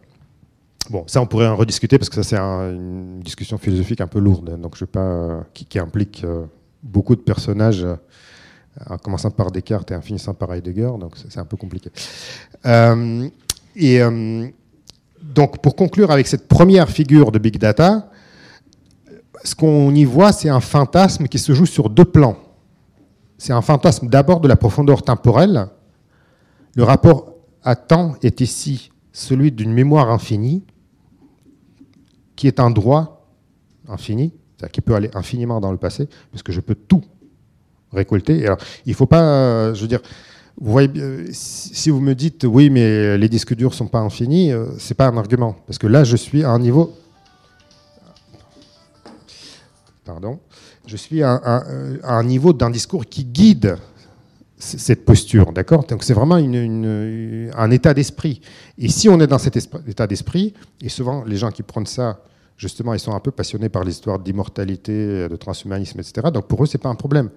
Bon, ça, on pourrait en rediscuter parce que ça, c'est une discussion philosophique un peu lourde, donc je pas, qui, implique euh, beaucoup de personnages, euh, en commençant par Descartes et en finissant par Heidegger, donc c'est un peu compliqué. Euh, et donc, pour conclure avec cette première figure de Big Data, ce qu'on y voit, c'est un fantasme qui se joue sur deux plans. C'est un fantasme d'abord de la profondeur temporelle. Le rapport à temps est ici celui d'une mémoire infinie, qui est un droit infini, c'est-à-dire qui peut aller infiniment dans le passé, puisque je peux tout récolter. il ne faut pas, euh, je veux dire, vous voyez, si vous me dites oui, mais les disques durs ne sont pas infinis, euh, ce n'est pas un argument, parce que là, je suis à un niveau. Pardon. Je suis à, un niveau d'un discours qui guide cette posture, d'accord? Donc c'est vraiment un état d'esprit. Et si on est dans cet état d'esprit, et souvent les gens qui prennent ça, justement, ils sont un peu passionnés par l'histoire d'immortalité, de transhumanisme, etc. Donc pour eux, c'est pas un problème.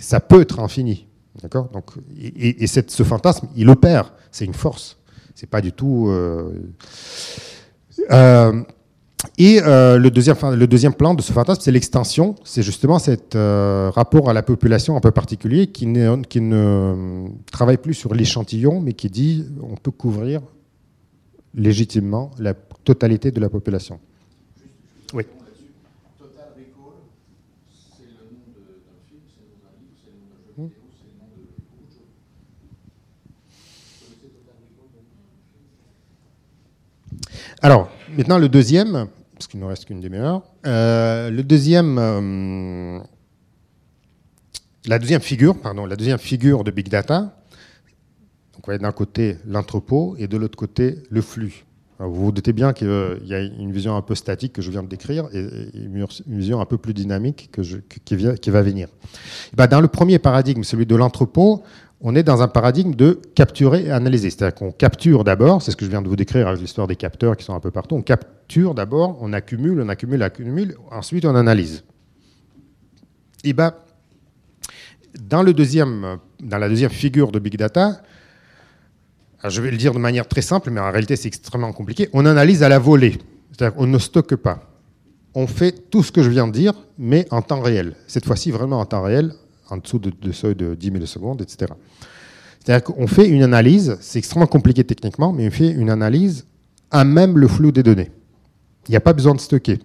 Ça peut être infini, d'accord? Donc et, ce fantasme, il opère. C'est une force. C'est pas du tout. Euh, euh, et euh, le, deuxième, plan de ce fantasme, c'est l'extension. C'est justement ce euh, rapport à la population un peu particulier qui, qui ne travaille plus sur l'échantillon, mais qui dit on peut couvrir légitimement la totalité de la population. Alors, maintenant le deuxième, parce qu'il ne reste qu'une demi-heure. Euh, le deuxième, euh, la deuxième figure, pardon, la deuxième figure de big data. Donc, d'un côté l'entrepôt et de l'autre côté le flux. vous vous doutez bien qu'il y a une vision un peu statique que je viens de décrire et une vision un peu plus dynamique que qui, va venir. Ben, dans le premier paradigme, celui de l'entrepôt, on est dans un paradigme de capturer et analyser. C'est-à-dire qu'on capture d'abord, c'est ce que je viens de vous décrire avec l'histoire des capteurs qui sont un peu partout, on capture d'abord, on accumule, on accumule, on accumule, ensuite on analyse. Et ben, dans, le deuxième, dans la deuxième figure de Big Data, je vais le dire de manière très simple, mais en réalité c'est extrêmement compliqué, on analyse à la volée. C'est-à-dire qu'on ne stocke pas. On fait tout ce que je viens de dire, mais en temps réel. Cette fois-ci, vraiment en temps réel, en dessous de, seuil de 10 millisecondes, etc. C'est-à-dire qu'on fait une analyse, c'est extrêmement compliqué techniquement, mais on fait une analyse à même le flux des données. Il n'y a pas besoin de stocker.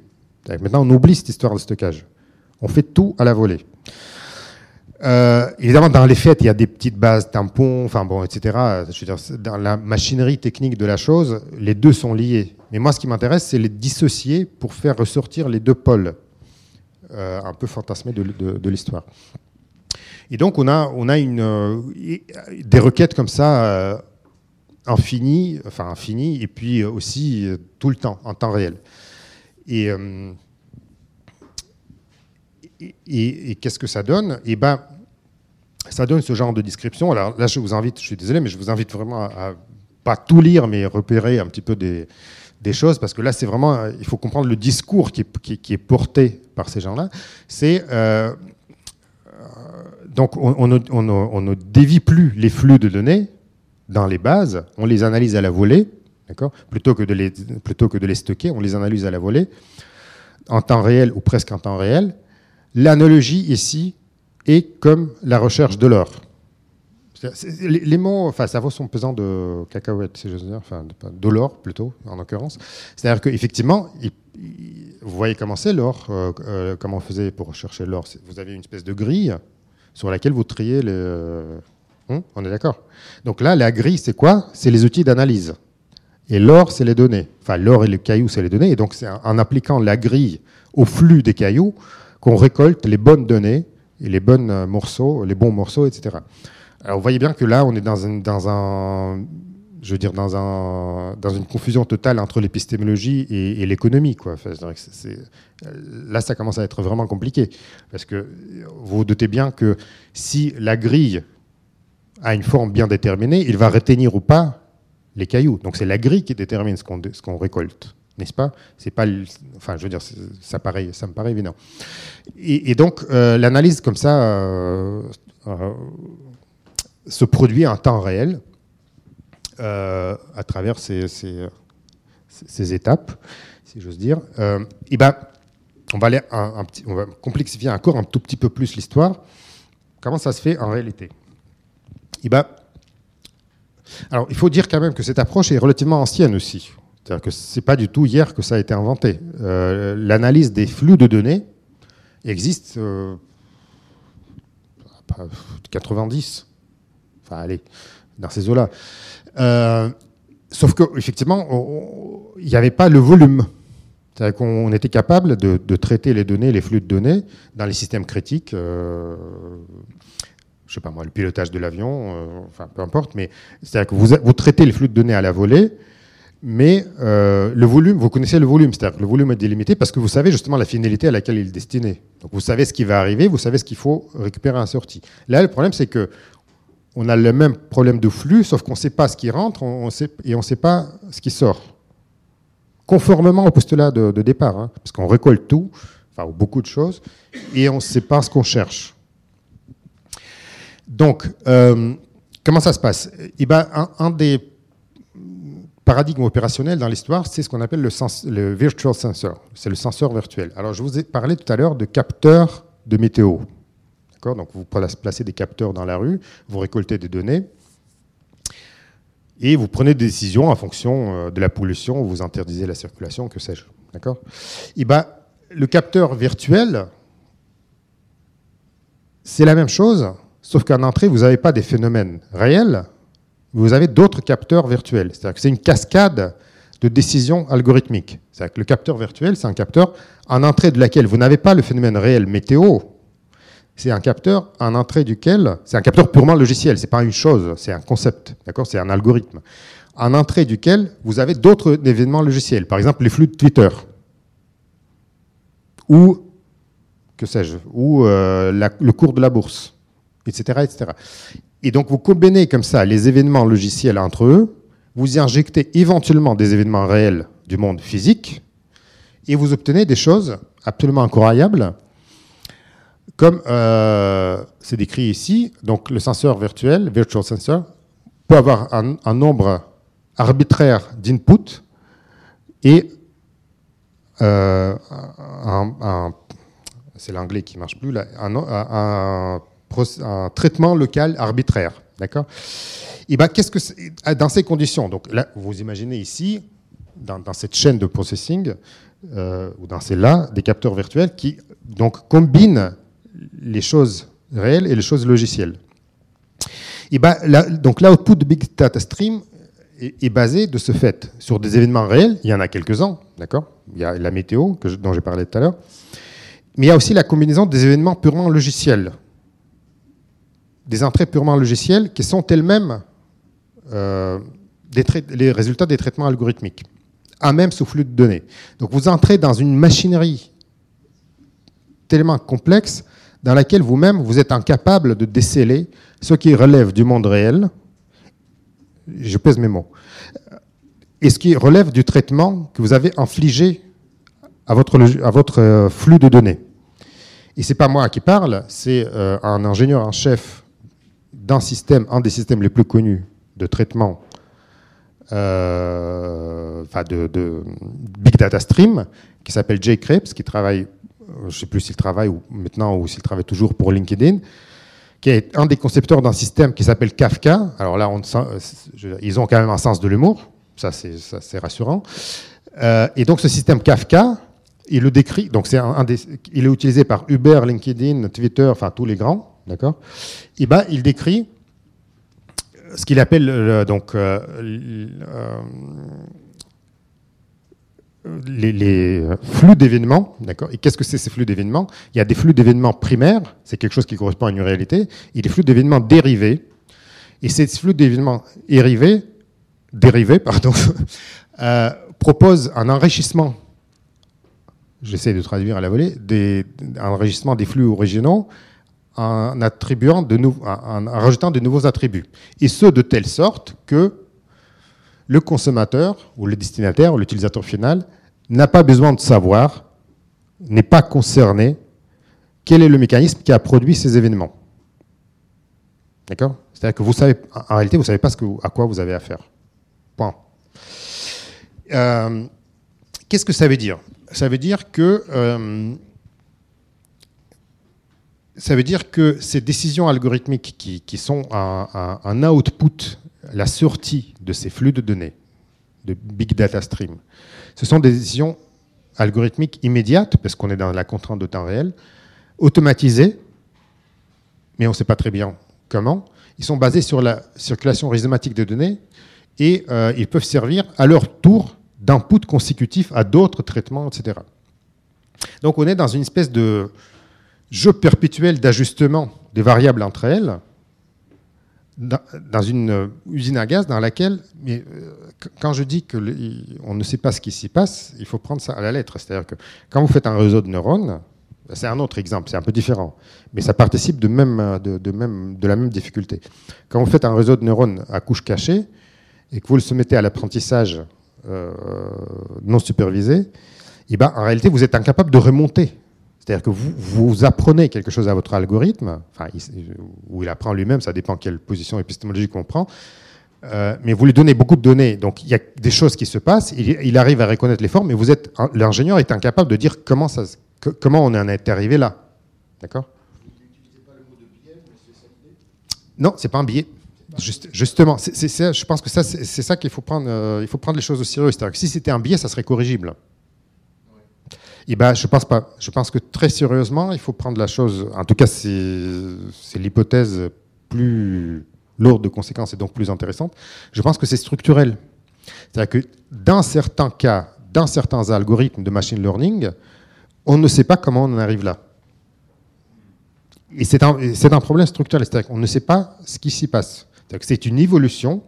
Maintenant, on oublie cette histoire de stockage. On fait tout à la volée. Euh, évidemment, dans les faits, il y a des petites bases tampons, enfin bon, etc. Dans la machinerie technique de la chose, les deux sont liés. Mais moi, ce qui m'intéresse, c'est les dissocier pour faire ressortir les deux pôles, euh, un peu fantasmés de, l'histoire. Et donc, on a, euh, des requêtes comme ça, infinies, enfin infinies, et puis aussi tout le temps, en temps réel. Et, qu'est-ce que ça donne? Eh ben, ça donne ce genre de description. Alors là, je vous invite, je suis désolé, mais je vous invite vraiment à, pas tout lire, mais repérer un petit peu des, choses, parce que là, c'est vraiment, il faut comprendre le discours qui est, porté par ces gens-là. C'est euh, donc on, ne, dévie plus les flux de données dans les bases, on les analyse à la volée, d'accord, plutôt que de les plutôt que de les stocker, on les analyse à la volée en temps réel ou presque en temps réel. L'analogie ici est comme la recherche de l'or. Les mots, enfin, ça vaut son pesant de cacahuètes, si j'ose dire, enfin, de l'or plutôt, en l'occurrence. C'est-à-dire qu'effectivement, vous voyez comment c'est l'or, euh, euh, comment on faisait pour rechercher l'or. Vous avez une espèce de grille sur laquelle vous triez les. Euh, hein, on est d'accord Donc là, la grille, c'est quoi? C'est les outils d'analyse. Et l'or, c'est les données. Enfin, l'or et les cailloux, c'est les données. Et donc, c'est en appliquant la grille au flux des cailloux qu'on récolte les bonnes données et les bons euh, morceaux, les bons morceaux, etc. Alors vous voyez bien que là, on est dans un, dans un je veux dire, dans, un, dans une confusion totale entre l'épistémologie et, l'économie. Quoi. là, ça commence à être vraiment compliqué. Parce que vous vous doutez bien que si la grille a une forme bien déterminée, il va retenir ou pas les cailloux. Donc c'est la grille qui détermine ce qu'on ce qu'on récolte n'est-ce pas? C'est pas, enfin, je veux dire, ça me paraît évident. Et, donc, euh, l'analyse comme ça euh, euh, se produit en temps réel à travers ces, ces, étapes, si j'ose dire. et ben, on va aller un, petit, on va complexifier encore un tout petit peu plus l'histoire. Comment ça se fait en réalité? Et ben, alors, il faut dire quand même que cette approche est relativement ancienne aussi. C'est-à-dire que ce n'est pas du tout hier que ça a été inventé. Euh, l'analyse des flux de données existe euh, 90, enfin allez, dans ces eaux-là. Euh, sauf qu'effectivement, il n'y avait pas le volume. C'est-à-dire qu'on était capable de, traiter les données, les flux de données, dans les systèmes critiques. Euh, je sais pas moi, le pilotage de l'avion, euh, enfin peu importe, mais c'est-à-dire que vous, traitez les flux de données à la volée, mais euh, le volume, vous connaissez le volume, c'est-à-dire que le volume est délimité parce que vous savez justement la finalité à laquelle il est destiné. Donc vous savez ce qui va arriver, vous savez ce qu'il faut récupérer en sortie. Là, le problème, c'est que on a le même problème de flux, sauf qu'on ne sait pas ce qui rentre et on ne sait pas ce qui sort. Conformément au postulat de, départ, hein, parce qu'on récolte tout, enfin beaucoup de choses, et on ne sait pas ce qu'on cherche. Donc, euh, comment ça se passe? Eh ben, un des paradigme opérationnel dans l'histoire, c'est ce qu'on appelle le, le, virtual sensor. C'est le sensor virtuel. Alors, je vous ai parlé tout à l'heure de capteurs de météo. Donc, vous placez des capteurs dans la rue, vous récoltez des données et vous prenez des décisions en fonction euh, de la pollution, vous interdisez la circulation, que sais-je. D'accord Et ben, le capteur virtuel, c'est la même chose, sauf qu'en entrée, vous n'avez pas des phénomènes réels, vous avez d'autres capteurs virtuels. C'est-à-dire que c'est une cascade de décisions algorithmiques. Que le capteur virtuel, c'est un capteur en entrée de laquelle vous n'avez pas le phénomène réel météo. C'est un capteur en entrée duquel, c'est un capteur purement logiciel, c'est pas une chose, c'est un concept, d'accord C'est un algorithme. En entrée duquel vous avez d'autres événements logiciels, par exemple les flux de Twitter, ou que sais-je, ou euh, le cours de la bourse, etc., etc. Et donc vous combinez comme ça les événements logiciels entre eux, vous y injectez éventuellement des événements réels du monde physique, et vous obtenez des choses absolument incroyables, comme euh, c'est décrit ici. Donc le senseur virtuel, virtual sensor, peut avoir un, nombre arbitraire d'inputs et euh, un, c'est l'anglais qui marche plus là, un, traitement local arbitraire. D'accord? Et ben, qu'est-ce que ah, dans ces conditions Donc vous imaginez ici, dans, cette chaîne de processing, euh, ou dans celle-là, des capteurs virtuels qui donc combinent les choses réelles et les choses logicielles. Ben, donc l'output de Big Data Stream est, basé de ce fait sur des événements réels. Il y en a quelques-uns, d'accord? Il y a la météo dont j'ai parlé tout à l'heure. Mais il y a aussi la combinaison des événements purement logiciels. Des entrées purement logicielles qui sont elles-mêmes euh, les résultats des traitements algorithmiques, à même sous flux de données. Donc vous entrez dans une machinerie tellement complexe dans laquelle vous-même vous êtes incapable de déceler ce qui relève du monde réel, je pèse mes mots, et ce qui relève du traitement que vous avez infligé à votre, à votre euh, flux de données. Et c'est pas moi qui parle, c'est euh, un ingénieur en chef d'un système, un des systèmes les plus connus de traitement euh, enfin de, Big Data Stream, qui s'appelle Jay Krebs, qui travaille, je ne sais plus s'il travaille maintenant ou s'il travaille toujours pour LinkedIn, qui est un des concepteurs d'un système qui s'appelle Kafka. Alors là, on, ils ont quand même un sens de l'humour, ça c'est rassurant. Euh, et donc ce système Kafka, il le décrit, donc il est utilisé par Uber, LinkedIn, Twitter, enfin tous les grands, d'accord? Et ben, il décrit ce qu'il appelle euh, donc euh, les, flux d'événements, d'accord Et qu'est-ce que c'est ces flux d'événements? Il y a des flux d'événements primaires, c'est quelque chose qui correspond à une réalité, et des flux d'événements dérivés. Et ces flux d'événements dérivés, [laughs] euh, proposent un enrichissement, j'essaie de traduire à la volée, un enrichissement des flux originaux en, attribuant en rajoutant de nouveaux attributs. Et ce, de telle sorte que le consommateur ou le destinataire ou l'utilisateur final n'a pas besoin de savoir, n'est pas concerné quel est le mécanisme qui a produit ces événements. D'accord? C'est-à-dire que vous savez, en réalité, vous ne savez pas à quoi vous avez affaire. Point. Euh, qu'est-ce que ça veut dire? Ça veut dire que euh, ça veut dire que ces décisions algorithmiques qui, sont un, output la sortie de ces flux de données, de big data stream, ce sont des décisions algorithmiques immédiates, parce qu'on est dans la contrainte de temps réel, automatisées, mais on ne sait pas très bien comment. Ils sont basés sur la circulation rhizomatique de données et euh, ils peuvent servir à leur tour d'input consécutif à d'autres traitements, etc. Donc on est dans une espèce de jeu perpétuel d'ajustement des variables entre elles, dans une euh, usine à gaz dans laquelle, mais euh, quand je dis qu'on ne sait pas ce qui s'y passe, il faut prendre ça à la lettre. C'est-à-dire que quand vous faites un réseau de neurones, c'est un autre exemple, c'est un peu différent, mais ça participe de, même, de, même, de la même difficulté. Quand vous faites un réseau de neurones à couche cachée et que vous le soumettez à l'apprentissage euh, non supervisé, eh ben, en réalité, vous êtes incapable de remonter c'est-à-dire que vous, vous, apprenez quelque chose à votre algorithme, enfin, ou il apprend lui-même, ça dépend quelle position épistémologique on prend, euh, mais vous lui donnez beaucoup de données, donc il y a des choses qui se passent, il, arrive à reconnaître les formes, mais l'ingénieur est incapable de dire comment, on en est arrivé là. D'accord? Non, c'est pas un biais. justement, je pense que c'est ça qu'il faut prendre. Euh, il faut prendre les choses au sérieux. C'est-à-dire que si c'était un biais, ça serait corrigible. Eh ben, je pense pas. Je pense que très sérieusement, il faut prendre la chose. En tout cas, c'est l'hypothèse plus lourde de conséquences et donc plus intéressante. Je pense que c'est structurel. C'est-à-dire que dans certains cas, dans certains algorithmes de machine learning, on ne sait pas comment on en arrive là. Et c'est un, un, problème structurel. C'est-à-dire qu'on ne sait pas ce qui s'y passe. C'est une évolution.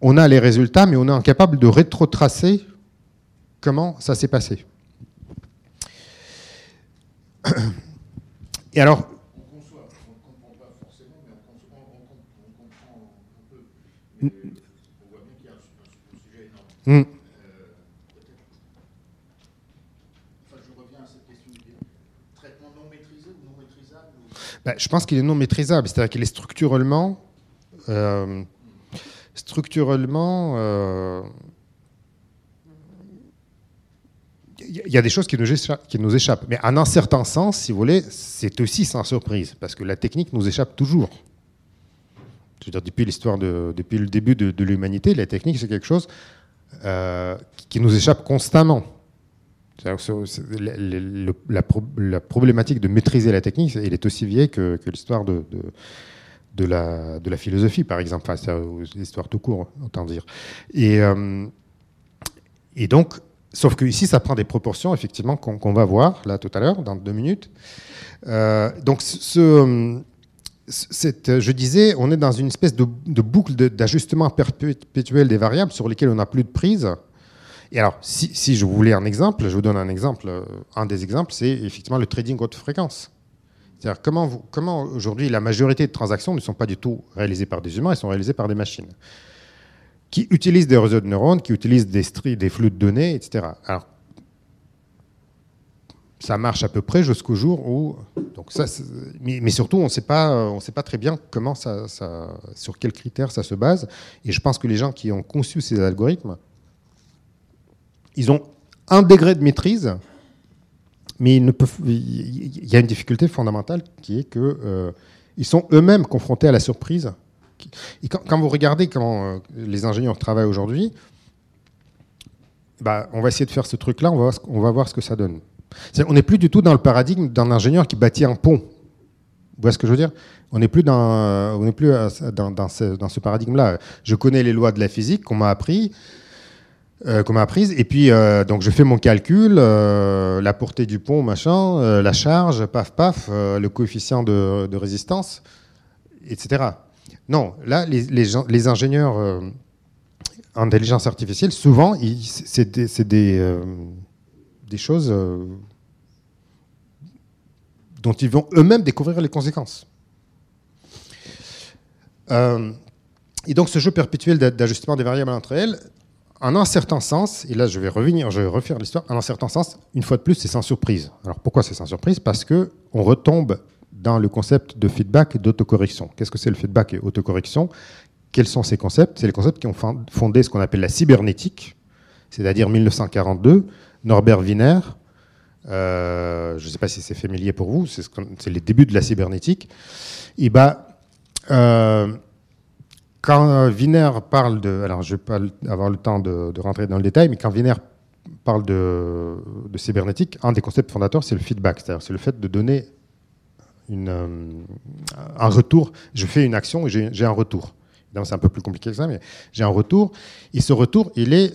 On a les résultats, mais on est incapable de rétrotracer comment ça s'est passé. Et alors, sujet énorme. Hmm. je reviens à cette question du traitement non maîtrisé ou non maîtrisable Je pense qu'il est non maîtrisable, c'est-à-dire qu'il est structurellement, euh, structurellement euh, il y a des choses qui nous, échappent. Mais en un certain sens, si vous voulez, c'est aussi sans surprise, parce que la technique nous échappe toujours. Je veux dire, depuis l'histoire de, depuis le début de, l'humanité, la technique, c'est quelque chose euh, qui nous échappe constamment. La, problématique de maîtriser la technique, elle est aussi vieille que, l'histoire de, de, la, de, la, philosophie, par exemple, enfin, l'histoire tout court, autant dire. Et, euh, et donc, sauf que ici, ça prend des proportions, effectivement, qu'on va voir là tout à l'heure, dans deux minutes. Euh, donc, je disais, on est dans une espèce de, boucle d'ajustement perpétuel des variables sur lesquelles on n'a plus de prise. Et alors, si, je voulais un exemple, je vous donne un exemple. Euh, un des exemples, c'est effectivement le trading haute fréquence. C'est-à-dire comment, comment aujourd'hui la majorité de transactions ne sont pas du tout réalisées par des humains, elles sont réalisées par des machines qui utilisent des réseaux de neurones, qui utilisent des, des flux de données, etc. Alors, ça marche à peu près jusqu'au jour où. Donc ça, mais, surtout, on ne sait pas, très bien comment ça, sur quels critères ça se base. Et je pense que les gens qui ont conçu ces algorithmes, ils ont un degré de maîtrise, mais. Il y a une difficulté fondamentale qui est que euh, ils sont eux-mêmes confrontés à la surprise. Et quand, vous regardez comment euh, les ingénieurs travaillent aujourd'hui, bah, on va essayer de faire ce truc-là, on va, voir ce que ça donne. On n'est plus du tout dans le paradigme d'un ingénieur qui bâtit un pont. Vous voyez ce que je veux dire? On n'est plus, dans, on plus dans, ce, paradigme-là. Je connais les lois de la physique qu'on m'a appris. Euh, qu'on m'a apprise et puis euh, donc je fais mon calcul euh, la portée du pont machin la charge paf paf le coefficient de, résistance etc non là les, ingénieurs en intelligence artificielle souvent c'est des, des choses euh, dont ils vont eux-mêmes découvrir les conséquences. Euh, et donc ce jeu perpétuel d'ajustement des variables entre elles, en un certain sens, et là je vais revenir, je vais refaire l'histoire, en un certain sens, une fois de plus, c'est sans surprise. Alors pourquoi c'est sans surprise? Parce que on retombe dans le concept de feedback et d'autocorrection. Qu'est-ce que c'est le feedback et autocorrection? Quels sont ces concepts? C'est les concepts qui ont fondé ce qu'on appelle la cybernétique, c'est-à-dire 1942, Norbert Wiener, euh, je ne sais pas si c'est familier pour vous, c'est les débuts de la cybernétique. Et bah, euh, quand Wiener parle de, alors je ne vais pas avoir le temps de, rentrer dans le détail, mais quand Wiener parle de, cybernétique, un des concepts fondateurs, c'est le feedback, c'est-à-dire c'est le fait de donner euh, un retour. Je fais une action et j'ai un retour. c'est un peu plus compliqué que ça, mais j'ai un retour. Et ce retour, il est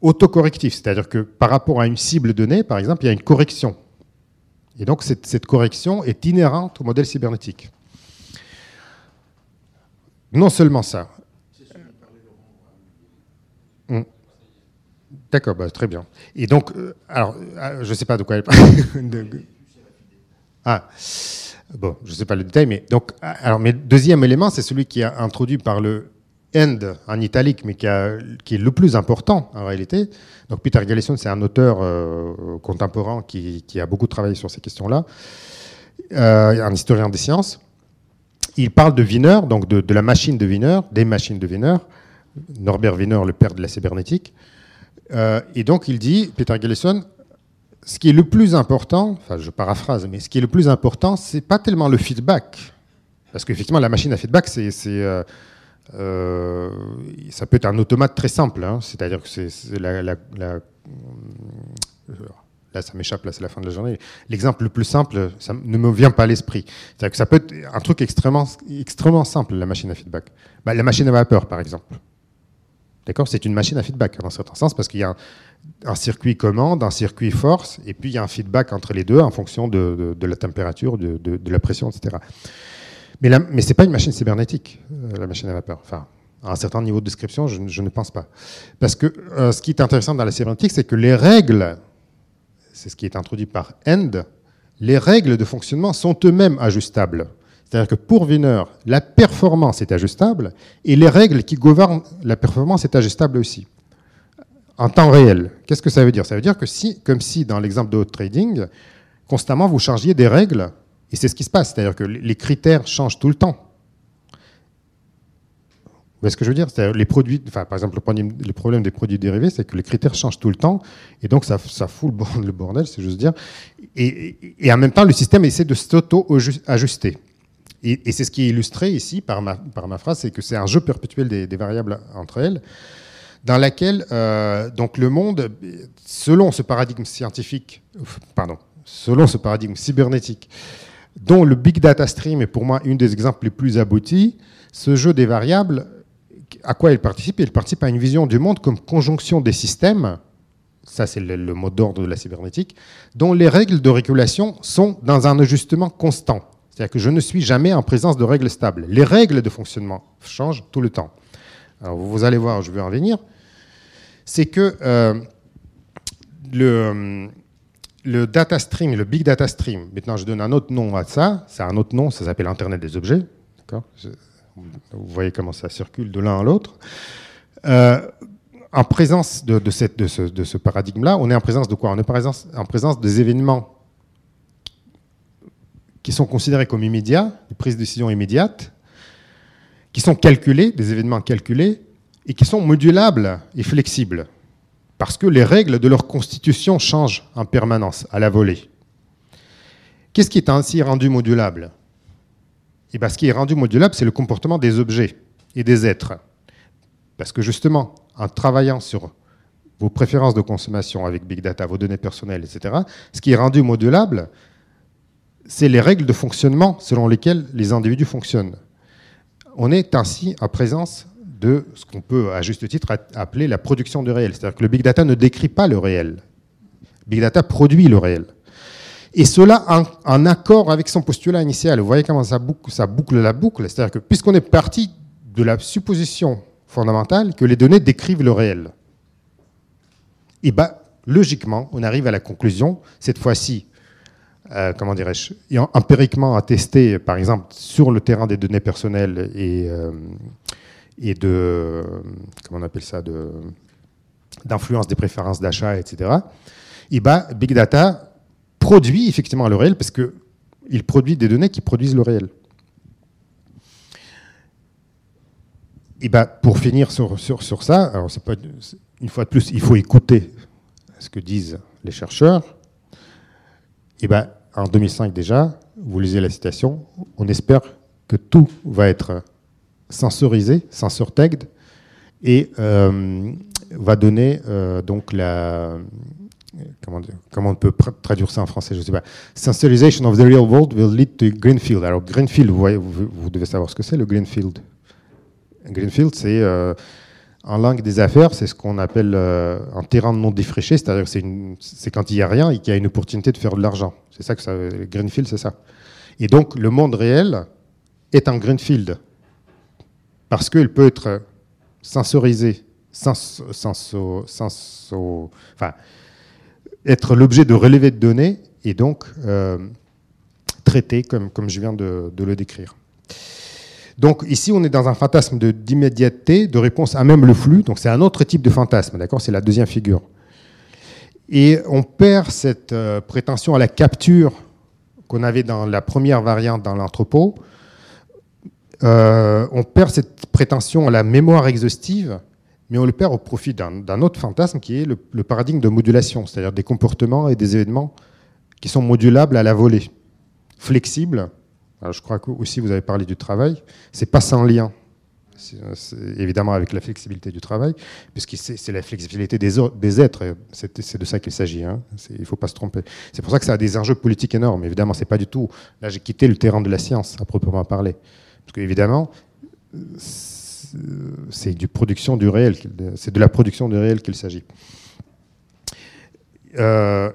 autocorrectif, c'est-à-dire que par rapport à une cible donnée, par exemple, il y a une correction. Et donc cette, correction est inhérente au modèle cybernétique. Non seulement ça. Hmm. D'accord, bah, très bien. Et donc, euh, alors, euh, je ne sais pas de quoi elle parle. [laughs] ah, bon, je ne sais pas le détail, mais donc, alors, mais deuxième élément, c'est celui qui est introduit par le End en italique, mais qui, est le plus important en réalité. Donc Peter Galison, c'est un auteur euh, contemporain qui, a beaucoup travaillé sur ces questions-là, euh, un historien des sciences. Il parle de Wiener, donc de, la machine de Wiener, des machines de Wiener, Norbert Wiener, le père de la cybernétique. Euh, et donc il dit, Peter Galison, ce qui est le plus important, enfin je paraphrase, mais ce qui est le plus important, c'est pas tellement le feedback, parce qu'effectivement la machine à feedback, c'est euh, ça peut être un automate très simple, hein. c'est-à-dire que c'est euh, là ça m'échappe, là c'est la fin de la journée. L'exemple le plus simple, ça ne me vient pas à l'esprit. C'est-à-dire que ça peut être un truc extrêmement, extrêmement simple, la machine à feedback. Bah, la machine à vapeur, par exemple. D'accord C'est une machine à feedback, dans un certain sens, parce qu'il y a un, circuit commande, un circuit force, et puis il y a un feedback entre les deux en fonction de, la température, de, la pression, etc. Mais, mais ce n'est pas une machine cybernétique, euh, la machine à vapeur. Enfin, à un certain niveau de description, je, ne pense pas. Parce que euh, ce qui est intéressant dans la cybernétique, c'est que les règles, c'est ce qui est introduit par End, les règles de fonctionnement sont eux-mêmes ajustables. C'est-à-dire que pour Wiener, la performance est ajustable et les règles qui gouvernent la performance est ajustable aussi. En temps réel. Qu'est-ce que ça veut dire? Ça veut dire que si, comme si dans l'exemple de trading, constamment vous changiez des règles et c'est ce qui se passe, c'est-à-dire que les critères changent tout le temps. Vous voyez ce que je veux dire? Les produits, enfin, par exemple, le problème des produits dérivés, c'est que les critères changent tout le temps, et donc ça, fout [laughs] le bordel, c'est juste dire. Et, en même temps, le système essaie de s'auto-ajuster. Et, c'est ce qui est illustré ici par ma, phrase, c'est que c'est un jeu perpétuel des, variables entre elles. dans laquelle euh, donc le monde, selon ce paradigme scientifique, pardon, selon ce paradigme cybernétique, dont le big data stream est pour moi une des exemples les plus aboutis, ce jeu des variables, à quoi il participe? Il participe à une vision du monde comme conjonction des systèmes, ça c'est le mot d'ordre de la cybernétique, dont les règles de régulation sont dans un ajustement constant. C'est-à-dire que je ne suis jamais en présence de règles stables. Les règles de fonctionnement changent tout le temps. Alors vous allez voir, je vais en venir. C'est que euh, le, data stream, le big data stream, maintenant je donne un autre nom à ça, c'est un autre nom, ça s'appelle Internet des objets. Vous voyez comment ça circule de l'un à l'autre. Euh, en présence de ce paradigme-là, on est en présence de quoi? On est en présence, en présence des événements qui sont considérés comme immédiats, des prises de décision immédiates, qui sont calculés, des événements calculés, et qui sont modulables et flexibles, parce que les règles de leur constitution changent en permanence, à la volée. Qu'est-ce qui est ainsi rendu modulable? Eh bien, Ce qui est rendu modulable, c'est le comportement des objets et des êtres. Parce que justement, en travaillant sur vos préférences de consommation avec Big Data, vos données personnelles, etc., ce qui est rendu modulable, c'est les règles de fonctionnement selon lesquelles les individus fonctionnent. On est ainsi en présence de ce qu'on peut, à juste titre, appeler la production du réel. C'est-à-dire que le big data ne décrit pas le réel. Big data produit le réel. Et cela en, accord avec son postulat initial. Vous voyez comment ça boucle, la boucle. C'est-à-dire que puisqu'on est parti de la supposition fondamentale que les données décrivent le réel, et bien, logiquement, on arrive à la conclusion, cette fois-ci, euh, comment dirais-je, empiriquement attesté, par exemple, sur le terrain des données personnelles et, euh, de, comment on appelle ça, d'influence des préférences d'achat, etc., et Big Data produit effectivement le réel parce qu'il produit des données qui produisent le réel. Et pour finir sur, sur, ça, alors pas, une fois de plus, il faut écouter ce que disent les chercheurs. Et en 2005 déjà, vous lisez la citation, on espère que tout va être sensorisé, sensor-tagged, et euh, va donner euh, donc la... Comment, comment, on peut traduire ça en français Je ne sais pas. Sensorization of the real world will lead to greenfield. Alors greenfield, vous devez savoir ce que c'est le greenfield. Greenfield, c'est euh, en langue des affaires, c'est ce qu'on appelle euh, un terrain non défriché, c'est-à-dire c'est, c'est quand il n'y a rien et qu'il y a une opportunité de faire de l'argent. C'est ça que ça, Greenfield, c'est ça. Et donc le monde réel est un Greenfield parce qu'il peut être sensorisé, être l'objet de relevés de données et donc euh, traité comme, je viens de le décrire. Donc ici, on est dans un fantasme d'immédiateté, de, réponse à même le flux. Donc c'est un autre type de fantasme, d'accord? C'est la deuxième figure. Et on perd cette euh, prétention à la capture qu'on avait dans la première variante dans l'entrepôt. Euh, on perd cette prétention à la mémoire exhaustive, mais on le perd au profit d'un autre fantasme qui est le, le paradigme de modulation, c'est-à-dire des comportements et des événements qui sont modulables à la volée, flexibles, je crois que aussi vous avez parlé du travail. C'est pas sans lien, évidemment avec la flexibilité du travail, puisque c'est la flexibilité des, des êtres. C'est de ça qu'il s'agit. Hein. Il ne faut pas se tromper. C'est pour ça que ça a des enjeux politiques énormes. Évidemment, c'est pas du tout. Là, j'ai quitté le terrain de la science à proprement parler, parce qu'évidemment, c'est du production du réel. C'est de la production du réel qu'il s'agit. Euh,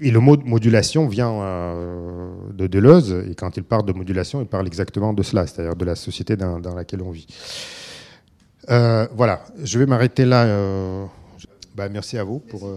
et le mot modulation vient euh, de Deleuze, et quand il parle de modulation, il parle exactement de cela, c'est-à-dire de la société dans, laquelle on vit. Euh, voilà, je vais m'arrêter là. Euh, bah, merci à vous pour...